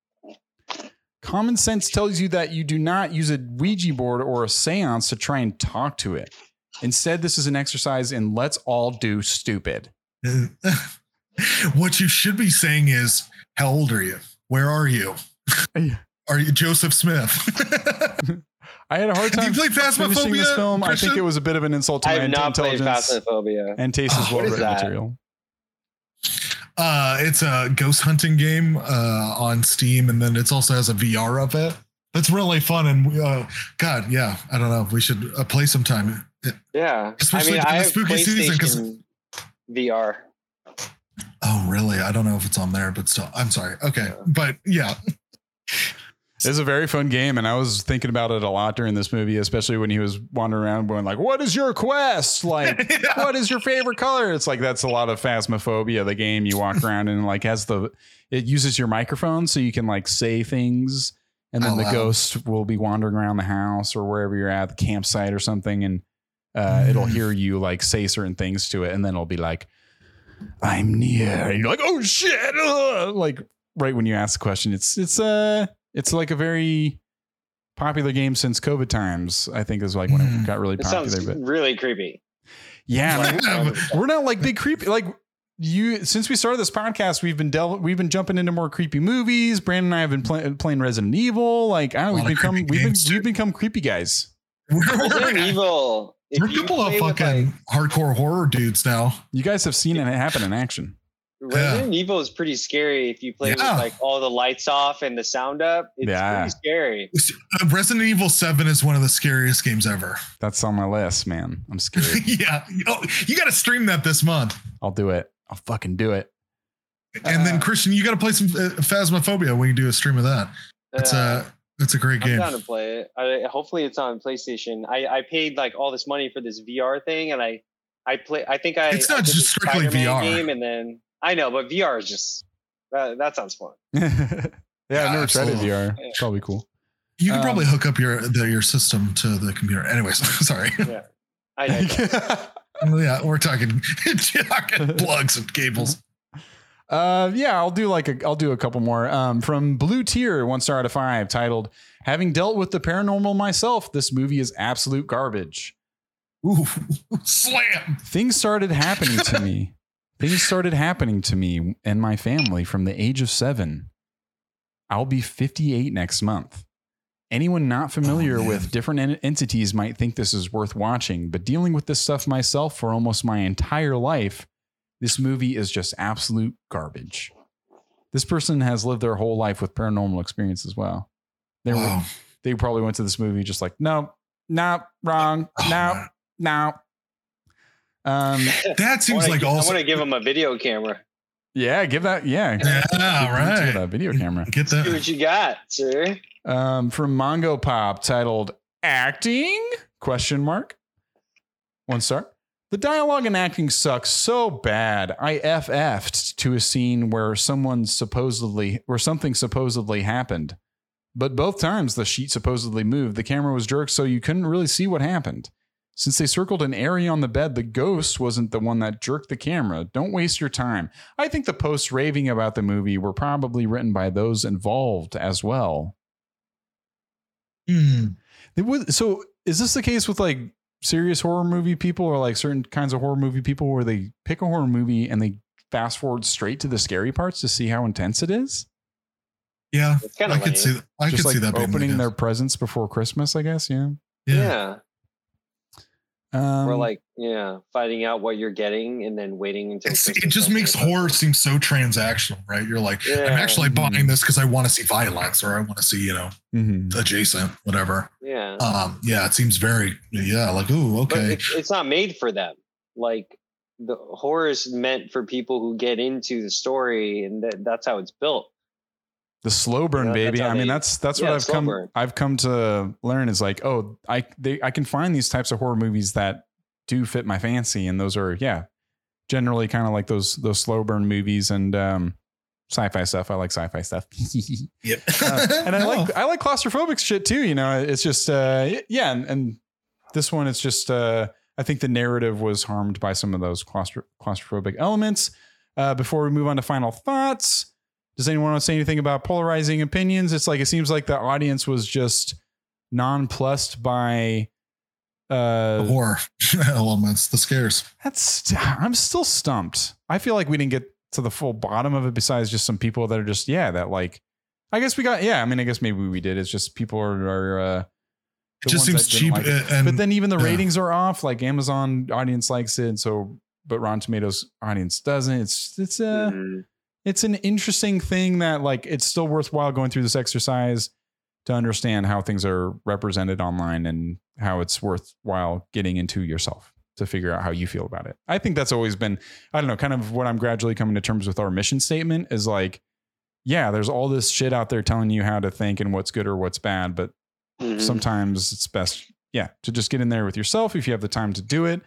Common sense tells you that you do not use a Ouija board or a seance to try and talk to it. Instead, this is an exercise in let's all do stupid. what you should be saying is, how old are you? Where are you? Are you Joseph Smith? I had a hard time Have you played finishing this film. Christian? I think it was a bit of an insult to I my have not played and taste as well written material. Uh, it's a ghost hunting game uh, on Steam, and then it also has a VR of it. That's really fun, and uh, God, yeah, I don't know. We should uh, play sometime. Yeah, especially I mean, I have spooky season because VR. Oh, really? I don't know if it's on there, but still, I'm sorry. Okay, yeah. but yeah. It's a very fun game, and I was thinking about it a lot during this movie, especially when he was wandering around going like, "What is your quest? Like, yeah. what is your favorite color?" It's like that's a lot of phasmophobia. The game you walk around and like has the it uses your microphone so you can like say things, and then oh, the wow. ghost will be wandering around the house or wherever you're at, the campsite or something, and uh, mm. it'll hear you like say certain things to it, and then it'll be like, "I'm near," and you're like, "Oh shit!" Ugh! Like right when you ask the question, it's it's uh it's like a very popular game since COVID times. I think is like when it mm. got really it popular. Sounds but really creepy. Yeah, like, we're not like big creepy. Like you, since we started this podcast, we've been del- we've been jumping into more creepy movies. Brandon and I have been play- playing Resident Evil. Like I don't know, we've become we've been we've become creepy guys. Resident Evil. We're a couple of fucking like, hardcore horror dudes now. You guys have seen it happen in action. Resident yeah. Evil is pretty scary if you play yeah. with like all the lights off and the sound up. It's yeah. pretty scary. Uh, Resident Evil 7 is one of the scariest games ever. That's on my list, man. I'm scared. yeah. Oh, you got to stream that this month. I'll do it. I'll fucking do it. And then Uh, Christian, you got to play some uh, Phasmophobia when you do a stream of that. That's Uh, a that's a great game. I'm game. down to play it. I, hopefully, it's on PlayStation. I, I paid like all this money for this VR thing, and I I play. I think I. It's not did just strictly Spider-Man VR. game, and then I know, but VR is just that, that sounds fun. yeah, I've Yeah, never tried it. VR. Yeah. Probably cool. You can Um, probably hook up your the, your system to the computer. Anyways, sorry. I know. yeah, we're talking, talking plugs and cables. Uh, yeah, I'll do like a, I'll do a couple more. Um, from Blue Tier, one star out of five, titled "Having dealt with the paranormal myself, this movie is absolute garbage." Ooh, slam. Things started happening to me. Things started happening to me and my family from the age of seven. I'll be 58 next month. Anyone not oh, familiar Oh, with different en- entities might think this is worth watching, but dealing with this stuff myself for almost my entire life, this movie is just absolute garbage. This person has lived their whole life with paranormal experience as well. They, were, Wow. they probably went to this movie just like, no, no, wrong, Oh, no, man. no. Um, That seems I wanna like gi- I want to give him a video camera. yeah, give that, yeah. Yeah, Give- give right. That video camera. Get that. See what you got, sir. um, from Mongo Pop titled "Acting?" question mark. One star. The dialogue and acting sucks so bad. I FF'd to a scene where someone supposedly, where something supposedly happened, but both times the sheet supposedly moved. The camera was jerked, so you couldn't really see what happened. Since they circled an area on the bed, the ghost wasn't the one that jerked the camera. Don't waste your time. I think the posts raving about the movie were probably written by those involved as well. Hmm. It was, so is this the case with like serious horror movie people or like certain kinds of horror movie people where they pick a horror movie and they fast forward straight to the scary parts to see how intense it is? Yeah, I of could see. I Just could like see that opening case. their presents before Christmas, I guess. Yeah. Yeah. Yeah. Um, or like, yeah, finding out what you're getting and then waiting until it just makes horror seem so transactional, right? You're like, I'm Yeah. actually Mhm. buying this because I want to see violence or I want to see, you know, mhm. adjacent, whatever. Yeah. Um, yeah, it seems very, yeah, like, ooh, okay. it's, it's not made for them. Like the horror is meant for people who get into the story, and that, that's how it's built. The slow burn, Yeah, that's baby. I mean, they- that's that's yeah, what I've come burn. I've come to learn is like, oh, I they I can find these types of horror movies that do fit my fancy, and those are yeah, generally kind of like those those slow burn movies and um, sci-fi stuff. I like sci-fi stuff, Yep. Uh, and I No. like I like claustrophobic shit too. You know, it's just uh, yeah, and, and this one it's just uh, I think the narrative was harmed by some of those claustro- claustrophobic elements. Uh, before we move on to final thoughts, does anyone want to say anything about polarizing opinions? It's like it seems like the audience was just nonplussed by the uh horror elements, the scares. that's I'm still stumped. I feel like we didn't get to the full bottom of it besides just some people that are just yeah, that like I guess we got yeah, I mean I guess maybe we did. It's just people are, are uh It just seems cheap. like it. and but then even the yeah. ratings are off. Like Amazon audience likes it, and so but Rotten Tomatoes audience doesn't. It's it's uh Mhm. It's an interesting thing that like it's still worthwhile going through this exercise to understand how things are represented online and how it's worthwhile getting into yourself to figure out how you feel about it. I think that's always been I don't know, kind of what I'm gradually coming to terms with our mission statement is like yeah, there's all this shit out there telling you how to think and what's good or what's bad, but Mhm. sometimes it's best yeah to just get in there with yourself if you have the time to do it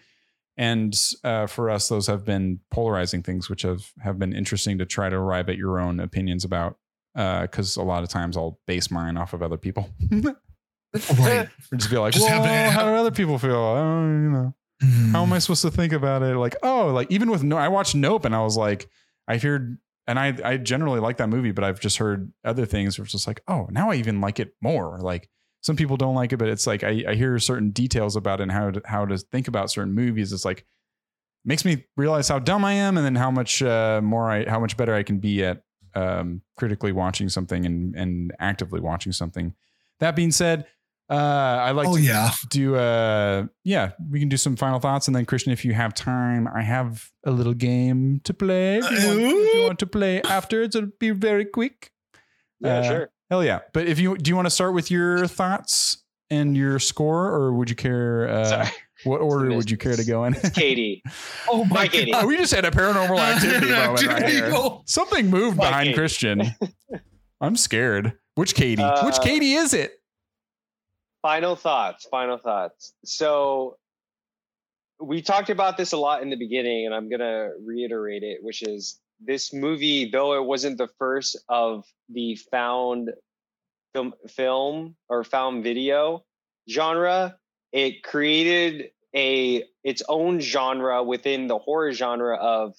and uh, for us those have been polarizing things which have have been interesting to try to arrive at your own opinions about because a lot of times i'll base mine off of other people right. or just be like Just well, how do other people feel oh, you know Mm. how am I supposed to think about it? Like, oh, like even with no, I watched Nope and I was like, I heard, and I I generally like that movie, but I've just heard other things where it's just like, oh, now I even like it more. Like some people don't like it, but it's like I, I hear certain details about it and how to, how to think about certain movies. It's like makes me realize how dumb I am, and then how much uh, more I how much better I can be at um, critically watching something and and actively watching something. That being said. Uh, I like oh to yeah. do uh yeah we can do some final thoughts and then christian if you have time i have a little game to play if you, want, if you want to play after it'll be very quick yeah, uh, sure. Hell yeah but if you do you want to start with your thoughts and your score or would you care uh. What order would you care to go in? Katie. Oh my, Katie. we just had a paranormal activity moment right here. Something moved My behind Katie. Christian. I'm scared. Which Katie? Which Uh, Katie is it? Final thoughts. Final thoughts. So we talked about this a lot in the beginning, and I'm gonna reiterate it, which is this movie, though it wasn't the first of the found film, film or found video genre, it created a its own genre within the horror genre of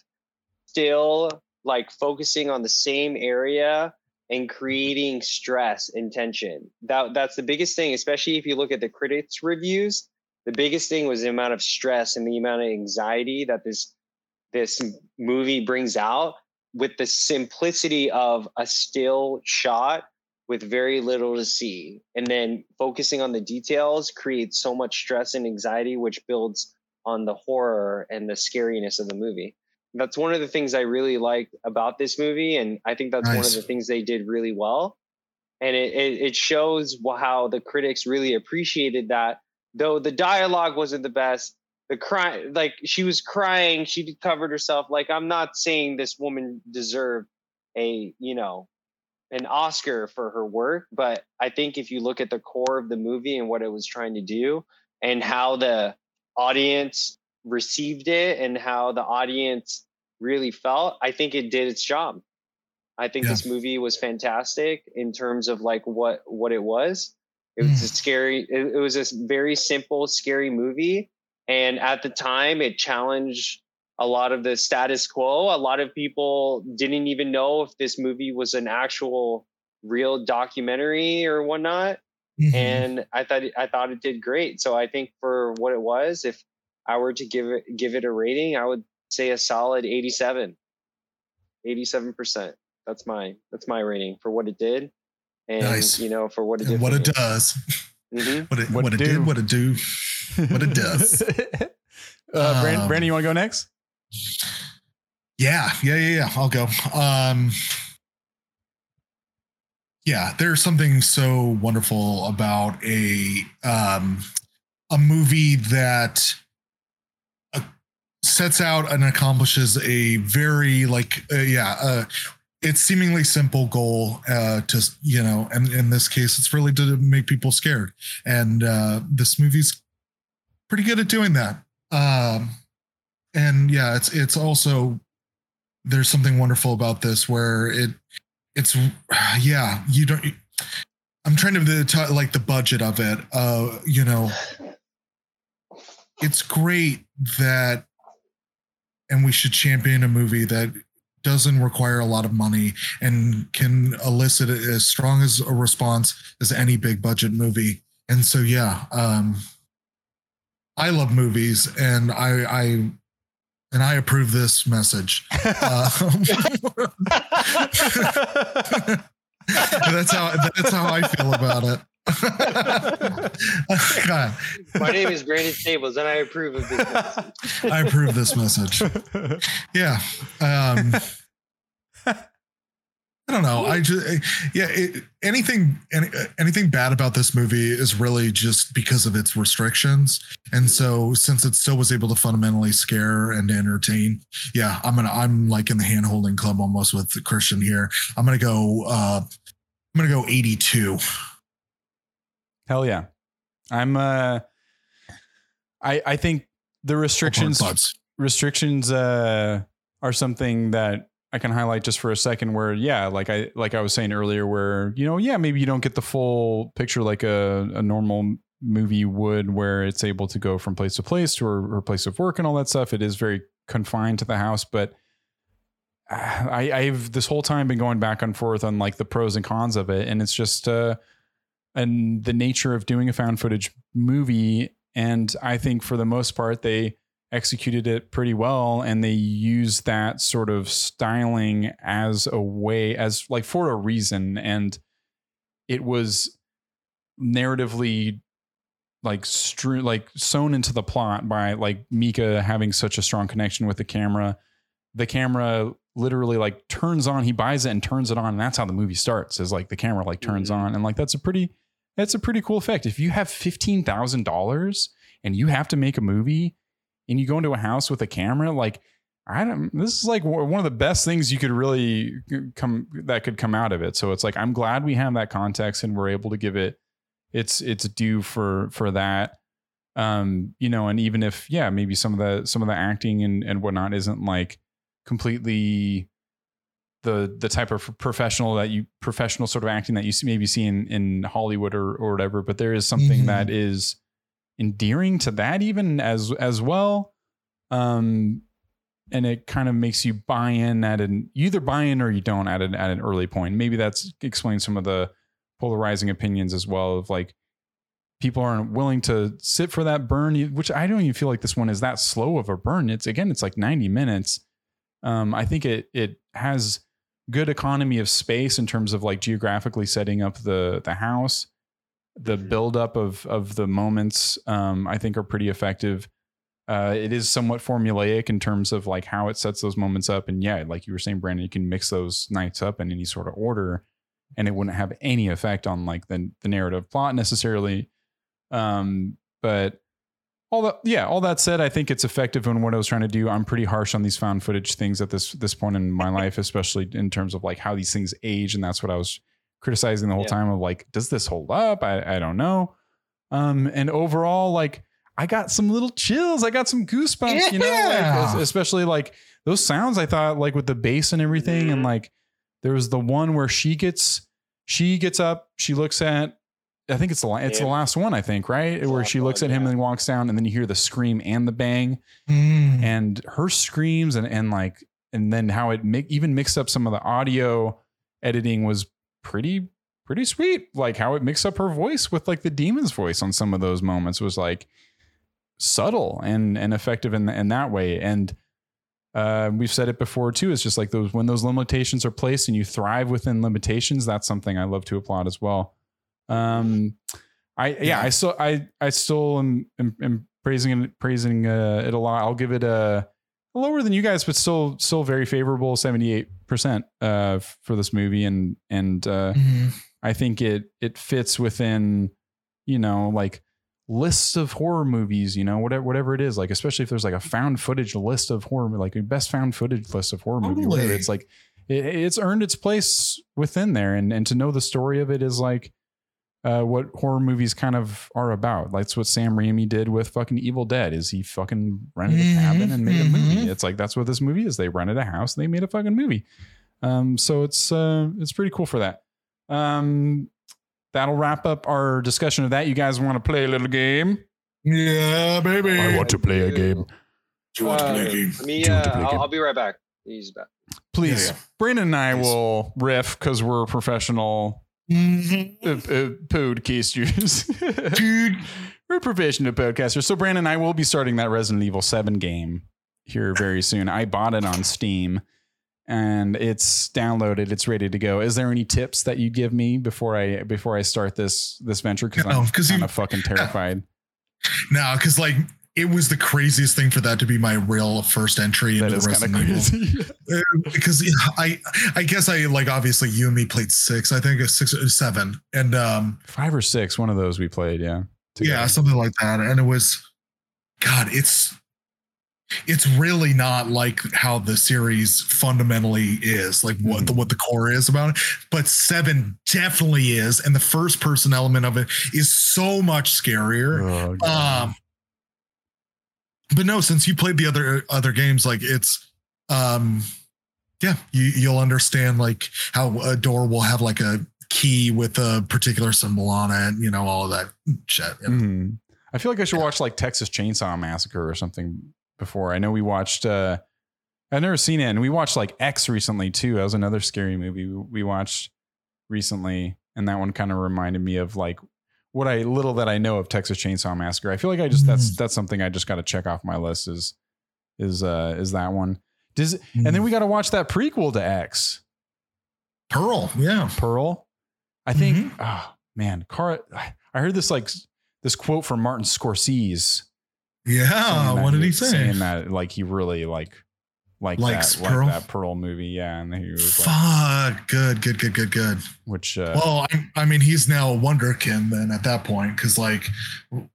still like focusing on the same area and creating stress and tension. That that's the biggest thing, especially if you look at the critics' reviews. The biggest thing was the amount of stress and the amount of anxiety that this this movie brings out with the simplicity of a still shot with very little to see. And then focusing on the details creates so much stress and anxiety which builds on the horror and the scariness of the movie. That's one of the things i really like about this movie and i think that's one of the things they did really well. And it, it, it shows how the critics really appreciated that though the dialogue wasn't the best the cry like she was crying she covered herself like i'm not saying this woman deserved a you know an oscar for her work but i think if you look at the core of the movie and what it was trying to do and how the audience received it and how the audience really felt i think it did its job. I think Yeah. this movie was fantastic in terms of like what what it was. It was hmm. a scary it, it was a very simple scary movie and at the time it challenged a lot of the status quo a lot of people didn't even know if this movie was an actual real documentary or whatnot Mhm. and i thought i thought it did great so i think for what it was if i were to give it give it a rating i would say a solid 87 87% that's my that's my rating for what it did and Nice. you know for what it did what it me. does, Mhm. what it What what, it it do. did, what it do. What it does. uh, Brandon, Um, Brandon, you want to go next? Yeah, yeah, yeah, yeah. I'll go. Um Yeah, there's something so wonderful about a um a movie that uh, sets out and accomplishes a very like uh, yeah, uh it's seemingly simple goal uh to you know and in this case it's really to make people scared and uh this movie's pretty good at doing that. Um and yeah it's it's also there's something wonderful about this where it it's yeah you don't i'm trying to like the budget of it uh you know. It's great that and we should champion a movie that doesn't require a lot of money and can elicit as strong as a response as any big budget movie. And so yeah um i love movies and i i and i approve this message um, that's how that's how I feel about it. God, my name is brandon stables and i approve of this message. I approve this message. Yeah. Um, I don't know. I just yeah. It, anything any, anything bad about this movie is really just because of its restrictions, and so since it still was able to fundamentally scare and entertain, yeah, I'm gonna I'm like in the hand holding club almost with Christian here. I'm gonna go. uh I'm gonna go 82. Hell yeah. I'm uh I I think the restrictions restrictions uh are something that I can highlight just for a second where yeah, like I like I was saying earlier where you know, yeah, maybe you don't get the full picture like a a normal movie would where it's able to go from place to place to her, place of work and all that stuff. It is very confined to the house, but uh, I, I've this whole time been going back and forth on like the pros and cons of it, and it's just uh, and the nature of doing a found footage movie. And I think for the most part, they executed it pretty well, and they used that sort of styling as a way, as like for a reason, and it was narratively like strew like sewn into the plot by like Micah having such a strong connection with the camera. The camera literally like turns on, he buys it and turns it on, and that's how the movie starts. Is like the camera like turns Mhm. on, and like that's a pretty that's a pretty cool effect. If you have fifteen thousand dollars and you have to make a movie and you go into a house with a camera, like I don't. This is like one of the best things you could really come that could come out of it. So it's like I'm glad we have that context and we're able to give it its its due for for that. Um, you know, and even if yeah, maybe some of the some of the acting and and whatnot isn't like completely the the type of professional that you professional sort of acting that you see, maybe see in in Hollywood or or whatever. But there is something mm-hmm. that is endearing to that even as as well. Um, and it kind of makes you buy in at an you either buy in or you don't at an at an early point. Maybe that's explains some of the polarizing opinions as well of like people aren't willing to sit for that burn, which I don't even feel like this one is that slow of a burn. It's again, it's like 90 minutes. Um, I think it it has good economy of space in terms of like geographically setting up the the house. The mm-hmm. buildup of of the moments, um, I think, are pretty effective. Uh, it is somewhat formulaic in terms of like how it sets those moments up. And yeah, like you were saying, Brandon, you can mix those nights up in any sort of order, and it wouldn't have any effect on like the the narrative plot necessarily. Um, but all that, yeah, all that said, I think it's effective in what I was trying to do. I'm pretty harsh on these found footage things at this this point in my life, especially in terms of like how these things age, and that's what I was criticizing the whole yeah. time of like, does this hold up? I I don't know. Um, and overall, like I got some little chills. I got some goosebumps, yeah. you know, like, especially like those sounds I thought like with the bass and everything. Mm-hmm. And like there was the one where she gets, she gets up, she looks at, I think it's the it's yeah. the last one, I think, right? It's where she looks one, at him and walks down, and then you hear the scream and the bang, mm. and her screams and and like and then how it mi- even mixed up some of the audio editing was pretty pretty sweet. Like how it mixed up her voice with like the demon's voice on some of those moments was like subtle and and effective in in that way. And uh, we've said it before too. It's just like those when those limitations are placed and you thrive within limitations. That's something I love to applaud as well. Um, I yeah, I still I I still am, am, am praising praising uh, it a lot. I'll give it a lower than you guys, but still still very favorable, seventy eight percent uh for this movie, and and uh, mm-hmm. I think it it fits within you know like lists of horror movies, you know, whatever whatever it is, like especially if there's like a found footage list of horror, like a best found footage list of horror totally. movie. It's like it, it's earned its place within there, and and to know the story of it is like uh, what horror movies kind of are about. Like, that's what Sam Raimi did with fucking Evil Dead. Is he fucking rented a cabin and made a movie? Mm-hmm. It's like that's what this movie is. They rented a house and they made a fucking movie. Um, so it's uh, it's pretty cool for that. Um, that'll wrap up our discussion of that. You guys want to play a little game? Yeah, baby. I want to play a game. Do you want uh, to play a game? Me, uh, I'll, I'll, be right back. He's back. Please, yeah, yeah. Brandon and I Please. will riff because we're professional mm-hmm. uh, uh, podcasters. Dude. we're professional podcasters. So Brandon I will be starting that Resident Evil 7 game here very soon. I bought it on Steam and it's downloaded it's ready to go is there any tips that you give me before i before i start this this venture because no, i'm kind of fucking terrified no because like it was the craziest thing for that to be my real first entry into the Evil. Uh, because I, I guess I like obviously you and me played six. I think a six or seven, and um, five or six. One of those we played. Yeah, together. yeah, something like that. And it was, God, it's it's really not like how the series fundamentally is like what the mm-hmm. what the core is about it but seven definitely is and the first person element of it is so much scarier oh, um but no since you played the other other games like it's um yeah you you'll understand like how a door will have like a key with a particular symbol on it you know all of that shit mm-hmm. i feel like i should watch like texas chainsaw massacre or something before. I know we watched. uh I've never seen it, and we watched like X recently too. That was another scary movie we watched recently, and that one kind of reminded me of like what I little that I know of Texas Chainsaw Massacre. I feel like I just that's mm. that's something I just got to check off my list. Is is uh is that one? Does it, and then mm. we got to watch that prequel to X. Pearl, yeah, Pearl. I think. Mm-hmm. Oh man, Car. I heard this like this quote from Martin Scorsese yeah. What did he say? Saying that like he really like like Likes that, Pearl? like that Pearl movie. Yeah, and he was fuck like, good, good, good, good, good. Which uh, well, I, I mean, he's now a Wonderkin then at that point because like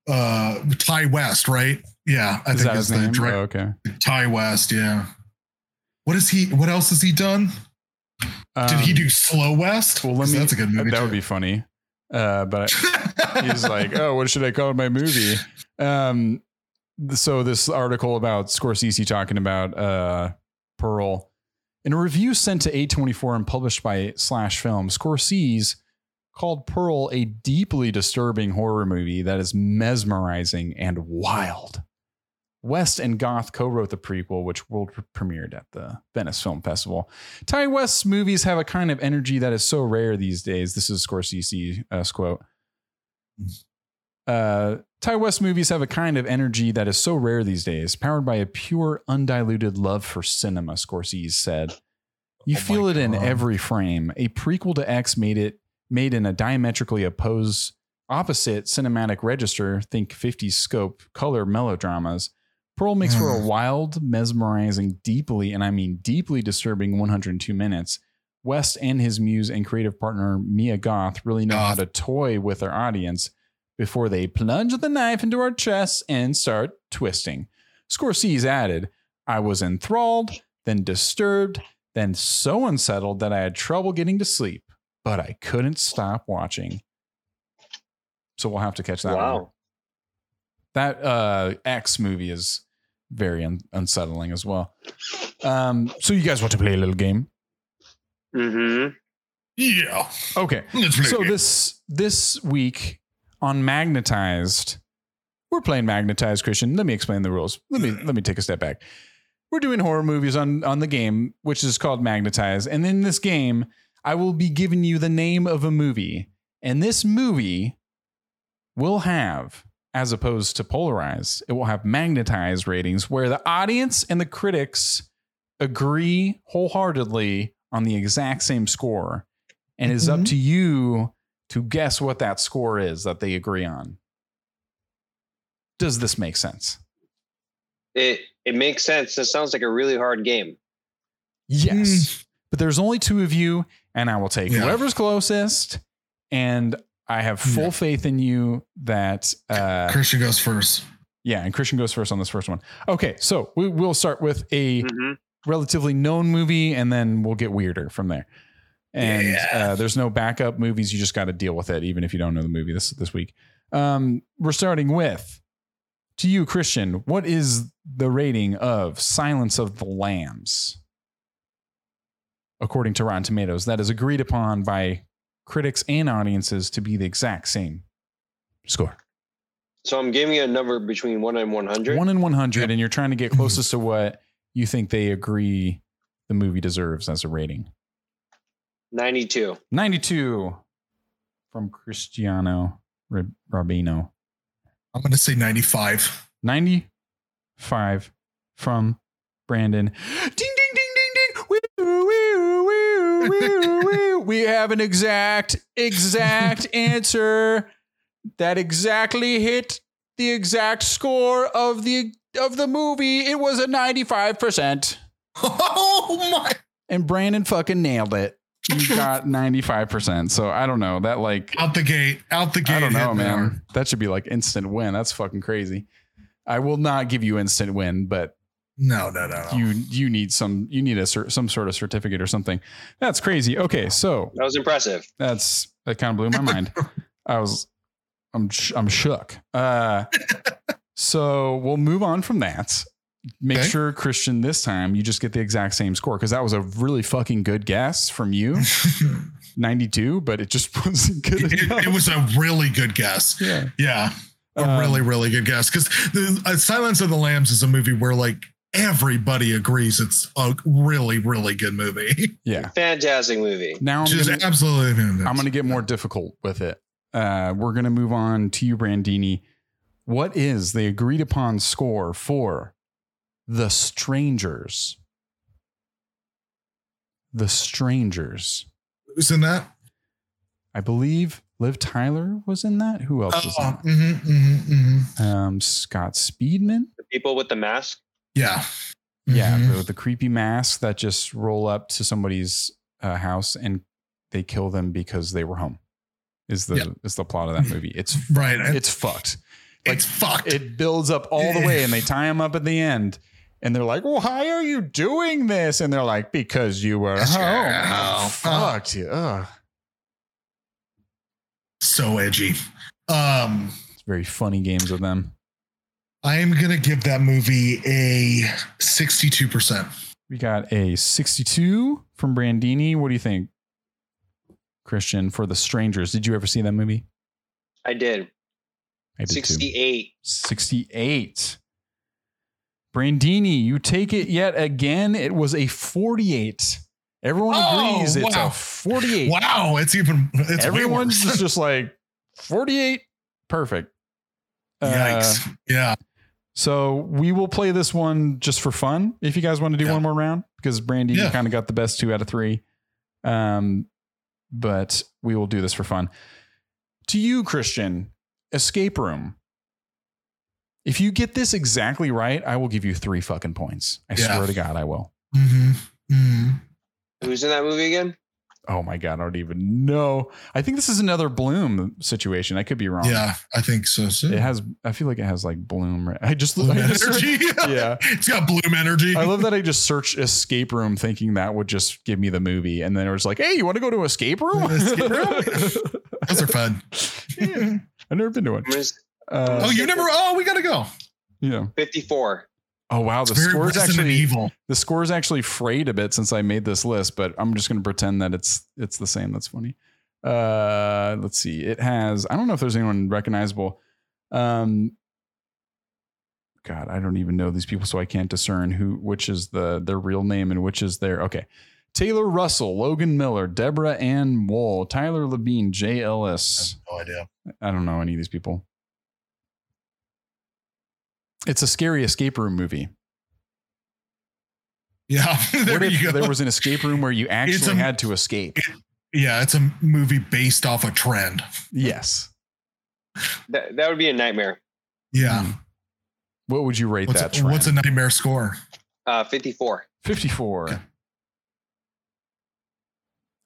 uh Ti West, right? Yeah, I think that's the name? direct. Oh, okay, Ti West. Yeah. What is he? What else has he done? Um, Did he um, do Slow West? Well, let me. That's a good movie. That too. would be funny. Uh, but he's like, oh, what should I call my movie? Um, so this article about Scorsese talking about uh, Pearl in a review sent to A24 and published by Slash Film, Scorsese called Pearl a deeply disturbing horror movie that is mesmerizing and wild. West and Goth co wrote the prequel, which world premiered at the Venice Film Festival. Ti West's movies have a kind of energy that is so rare these days. This is Scorsese's quote. Uh, Ti West movies have a kind of energy that is so rare these days, powered by a pure, undiluted love for cinema, Scorsese said. You oh feel it God. in every frame. A prequel to X made it made in a diametrically opposed opposite cinematic register, think 50s scope color melodramas. Pearl makes for a mm. wild, mesmerizing, deeply, and I mean deeply disturbing 102 minutes. West and his muse and creative partner Mia Goth really know Goth. how to toy with their audience before they plunge the knife into our chests and start twisting. Scorsese added, I was enthralled, then disturbed, then so unsettled that I had trouble getting to sleep, but I couldn't stop watching. So we'll have to catch that wow. one. That uh, X movie is very un- unsettling as well. Um, so you guys want to play a little game? Mm-hmm. Yeah. Okay. So this this week on Magnetized. We're playing Magnetized, Christian. Let me explain the rules. Let me let me take a step back. We're doing horror movies on on the game, which is called Magnetized. And in this game, I will be giving you the name of a movie. And this movie will have, as opposed to polarized, it will have magnetized ratings where the audience and the critics agree wholeheartedly on the exact same score. And mm-hmm. it's up to you to guess what that score is that they agree on. Does this make sense? It it makes sense. It sounds like a really hard game. Yes. Mm. But there's only two of you, and I will take yeah. whoever's closest. And I have full yeah. faith in you that uh, Christian goes first. Yeah, and Christian goes first on this first one. Okay, so we, will start with a mm-hmm. relatively known movie, and then we'll get weirder from there and yeah. uh, there's no backup movies. You just got to deal with it, even if you don't know the movie this this week. Um, we're starting with to you, Christian. What is the rating of Silence of the Lambs? According to Rotten Tomatoes, that is agreed upon by critics and audiences to be the exact same score. So I'm giving you a number between one and 100. One and 100, and you're trying to get closest to what you think they agree the movie deserves as a rating. 92. 92 from Cristiano Rabino. I'm going to say 95. 95 from Brandon. Ding, ding, ding, ding, ding. We have an exact, exact answer that exactly hit the exact score of the of the movie. It was a 95%. Oh my. And Brandon fucking nailed it you got 95%. So I don't know. That like out the gate, out the gate. I don't know, man. There. That should be like instant win. That's fucking crazy. I will not give you instant win, but no, no, no, no. You you need some you need a some sort of certificate or something. That's crazy. Okay, so that was impressive. That's that kind of blew my mind. I was I'm I'm shook. Uh so we'll move on from that make okay. sure Christian this time you just get the exact same score because that was a really fucking good guess from you. 92, but it just wasn't good. It, it, was a really good guess. Yeah. Yeah. A um, really, really good guess. Because the uh, Silence of the Lambs is a movie where like everybody agrees it's a really, really good movie. Yeah. Fantastic movie. Now I'm just gonna, absolutely fantastic. I'm gonna get more difficult with it. Uh, we're gonna move on to you, Brandini. What is the agreed upon score for the Strangers. The Strangers. Who's in that? I believe Liv Tyler was in that. Who else was in that? Mm-hmm, mm-hmm, mm-hmm. Um, Scott Speedman. The people with the mask. Yeah. Yeah, mm-hmm. the, the, creepy masks that just roll up to somebody's uh, house and they kill them because they were home. Is the yeah. is the plot of that movie? It's right. It's fucked. Like, it's fucked. It builds up all the way, and they tie him up at the end. And they're like, "Well, why are you doing this?" And they're like, "Because you were home." Oh, fucked you. Ugh. So edgy. Um, it's very funny games of them. I am gonna give that movie a sixty-two percent. We got a sixty-two from Brandini. What do you think, Christian? For the Strangers, did you ever see that movie? I did. I did 68. Too. 68. Brandini, you take it yet again. It was a 48. Everyone oh, agrees wow. it's a 48. Wow, it's even it's everyone's just like 48. Perfect. Yikes. Uh, yeah. So we will play this one just for fun. If you guys want to do yeah. one more round, because Brandy yeah. kind of got the best two out of three. Um, but we will do this for fun. To you, Christian, escape room. If you get this exactly right, I will give you three fucking points. I yeah. swear to God, I will. Mm-hmm. Mm-hmm. Who's in that movie again? Oh my god, I don't even know. I think this is another Blum situation. I could be wrong. Yeah, I think so. Too. It has. I feel like it has like Blum. I just Blum I just energy. Searched, yeah, it's got Blum energy. I love that I just searched escape room, thinking that would just give me the movie, and then it was like, "Hey, you want to go to escape room? escape room? Those are fun. Yeah. I've never been to one. Uh, oh, you never? Oh, we gotta go. Yeah, fifty-four. Oh wow, the score is actually evil. The score is actually frayed a bit since I made this list, but I'm just going to pretend that it's it's the same. That's funny. Uh, let's see. It has. I don't know if there's anyone recognizable. Um, God, I don't even know these people, so I can't discern who which is the their real name and which is their okay. Taylor Russell, Logan Miller, Deborah Ann Woll, Tyler Labine, Jay Ellis. no idea. I don't know any of these people. It's a scary escape room movie. Yeah, there you go. There was an escape room where you actually a, had to escape. It, yeah, it's a movie based off a trend. Yes. That that would be a nightmare. Yeah. Hmm. What would you rate what's that? A, what's a nightmare score? Uh, fifty-four. Fifty-four. Okay.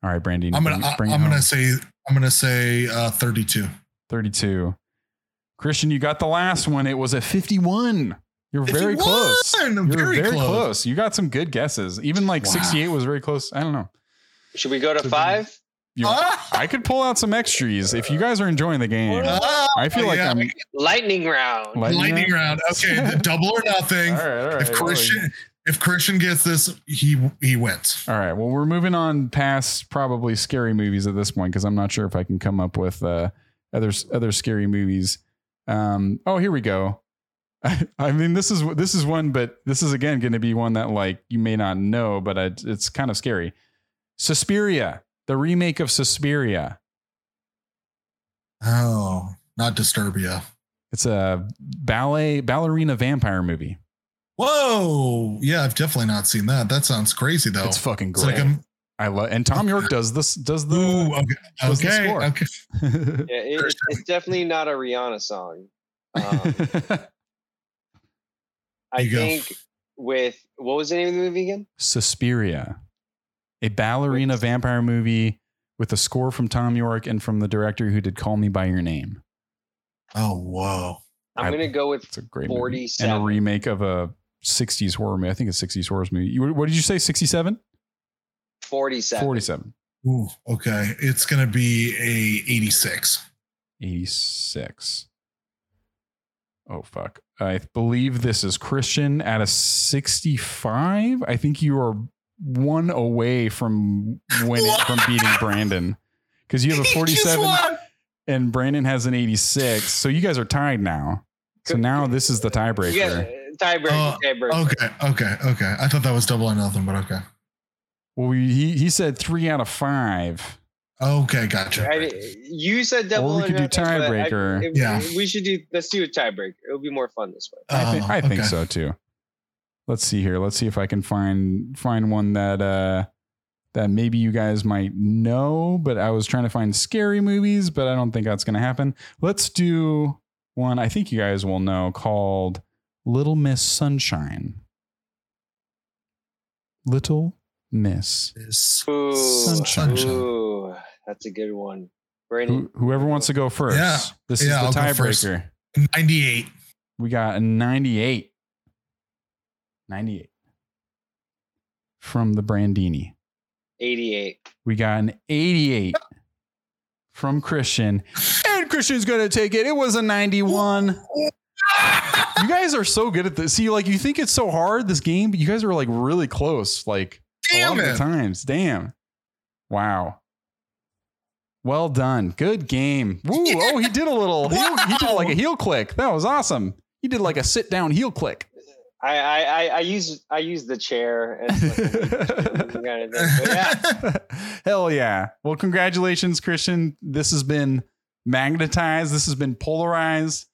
All right, Brandy. I'm gonna. I, am gonna say. I'm gonna say uh, thirty-two. Thirty-two. Christian, you got the last one. It was a 51. You're 51! very close. You're very, very close. close. You got some good guesses. Even like wow. 68 was very close. I don't know. Should we go to five? You, ah! I could pull out some extras if you guys are enjoying the game. Ah! I feel like yeah. I'm lightning round. Lightning, lightning round. round. Okay, the double or nothing. all right, all right. If Christian if Christian gets this, he he wins. All right. Well, we're moving on past probably scary movies at this point because I'm not sure if I can come up with uh, other other scary movies um, oh, here we go. I, I, mean, this is this is one, but this is again going to be one that like you may not know, but I, it's kind of scary. Suspiria, the remake of Suspiria. Oh, not Disturbia. It's a ballet ballerina vampire movie. Whoa! Yeah, I've definitely not seen that. That sounds crazy though. It's fucking great. It's like a, I love and Thom Yorke does this does the Ooh, okay does okay, the okay. yeah, it, it's definitely not a Rihanna song. Um, I think go. with what was the name of the movie again? Suspiria, a ballerina vampire movie with a score from Thom Yorke and from the director who did Call Me by Your Name. Oh whoa! I'm I, gonna go with it's a great 47 movie. and a remake of a 60s horror movie. I think it's 60s horror movie. what did you say? 67? 47. 47. Ooh, okay. It's going to be a 86. 86. Oh, fuck. I believe this is Christian at a 65. I think you are one away from winning, from beating Brandon because you have a 47 and Brandon has an 86. So you guys are tied now. So now this is the tiebreaker. Yeah, tiebreaker. Uh, tiebreaker. Okay, okay, okay. I thought that was double or nothing, but okay. Well, we, he he said three out of five. Okay, gotcha. I, you said double. Or we could do tiebreaker. Yeah, we should do. Let's do a tiebreaker. It'll be more fun this way. I, think, I okay. think so too. Let's see here. Let's see if I can find find one that uh that maybe you guys might know. But I was trying to find scary movies, but I don't think that's going to happen. Let's do one I think you guys will know called Little Miss Sunshine. Little Miss. Ooh, Sunshine. Ooh, that's a good one. Brandon, Who, whoever wants to go first. Yeah. This is Yeah, the I'll go tiebreaker. 98. We got a 98. 98 from the Brandini. 88. We got an 88 from Christian. And Christian's going to take it. It was a 91. You guys are so good at this. See, like you think it's so hard this game, but you guys are like really close. Like a lot Damn of times. Damn. Wow. Well done. Good game. Woo. Oh, he did a little. Heel, he did like a heel click. That was awesome. He did like a sit down heel click. I I I, I use I use the chair as like kind of yeah, Hell yeah. Well, congratulations, Christian. This has been magnetized. This has been polarized.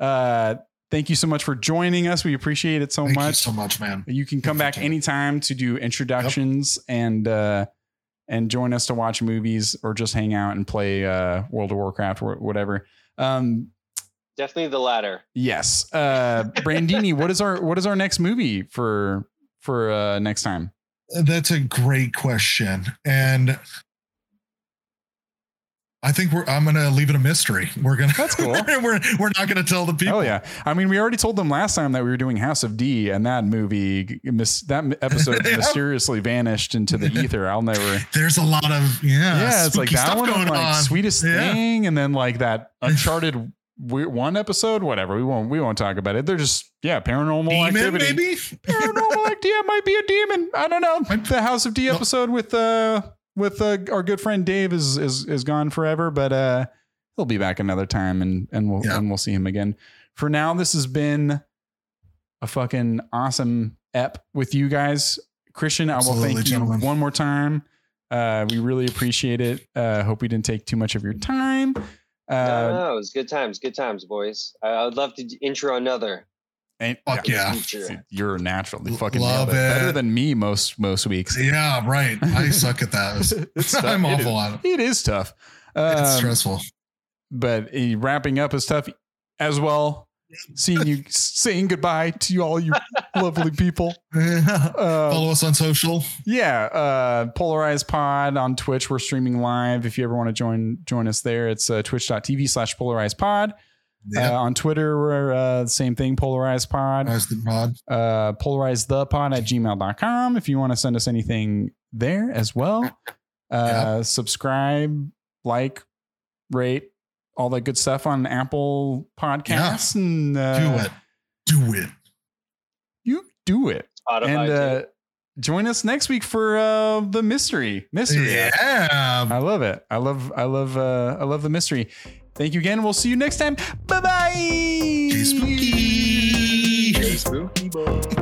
Uh, thank you so much for joining us. We appreciate it so Thank you much. so much, man. You can come back you. anytime to do introductions and uh, and join us to watch movies or just hang out and play uh, World of Warcraft or whatever. Um, definitely the latter. yes, uh, Brandini, what is our what is our next movie for for uh, next time? That's a great question. And I think we're I'm gonna leave it a mystery. We're gonna That's cool. we're we're not gonna tell the people. Oh yeah, I mean, we already told them last time that we were doing House of D, and that movie, mis- that episode Yeah. mysteriously vanished into the ether. I'll never. There's a lot of yeah, yeah, it's like that stuff one, and like on. sweetest Yeah. thing, and then like that Uncharted one episode, whatever. We won't we won't talk about it. They're just yeah, paranormal Demon, activity. maybe? Paranormal activity it might be a demon. I don't know. The House of D episode with uh with uh, our good friend Dave is is is gone forever, but uh he'll be back another time and and we'll Yeah. and we'll see him again. For now, this has been a fucking awesome ep with you guys. Christian, I will Absolutely, thank you one more time. Uh, we really appreciate it. Uh, hope we didn't take too much of your time. no, Uh, no, it was good times, good times, boys. I, I would love to intro another. And Fuck in the yeah. you're natural. You fucking Love nailed it. Better than me most most weeks. Yeah, right. I suck at that. It's I'm tough. It awful is- at it. It is tough. It's Um, stressful. but uh, wrapping up is tough as well. Seeing you saying goodbye to all you lovely people. Uh, Follow us on social. yeah, uh, Polarized Pod on Twitch. We're streaming live. If you ever want to join join us there, it's uh, twitch.tv slash polarized pod. Yeah. Uh, on Twitter, we're uh, same thing, Polarized Pod. Polarized the pod. Uh, polarize the pod at gmail.com if you want to send us anything there as well. Uh, Subscribe, like, rate, all that good stuff on Apple Podcasts. And uh, Do it. Do it. You do it. Spotify, and uh, join us next week for uh, the mystery. Mystery. Yeah. I love it. I love. I love. Uh, I love the mystery. Thank you again. We'll see you next time. Bye bye. Stay spooky. Hey, spooky boy.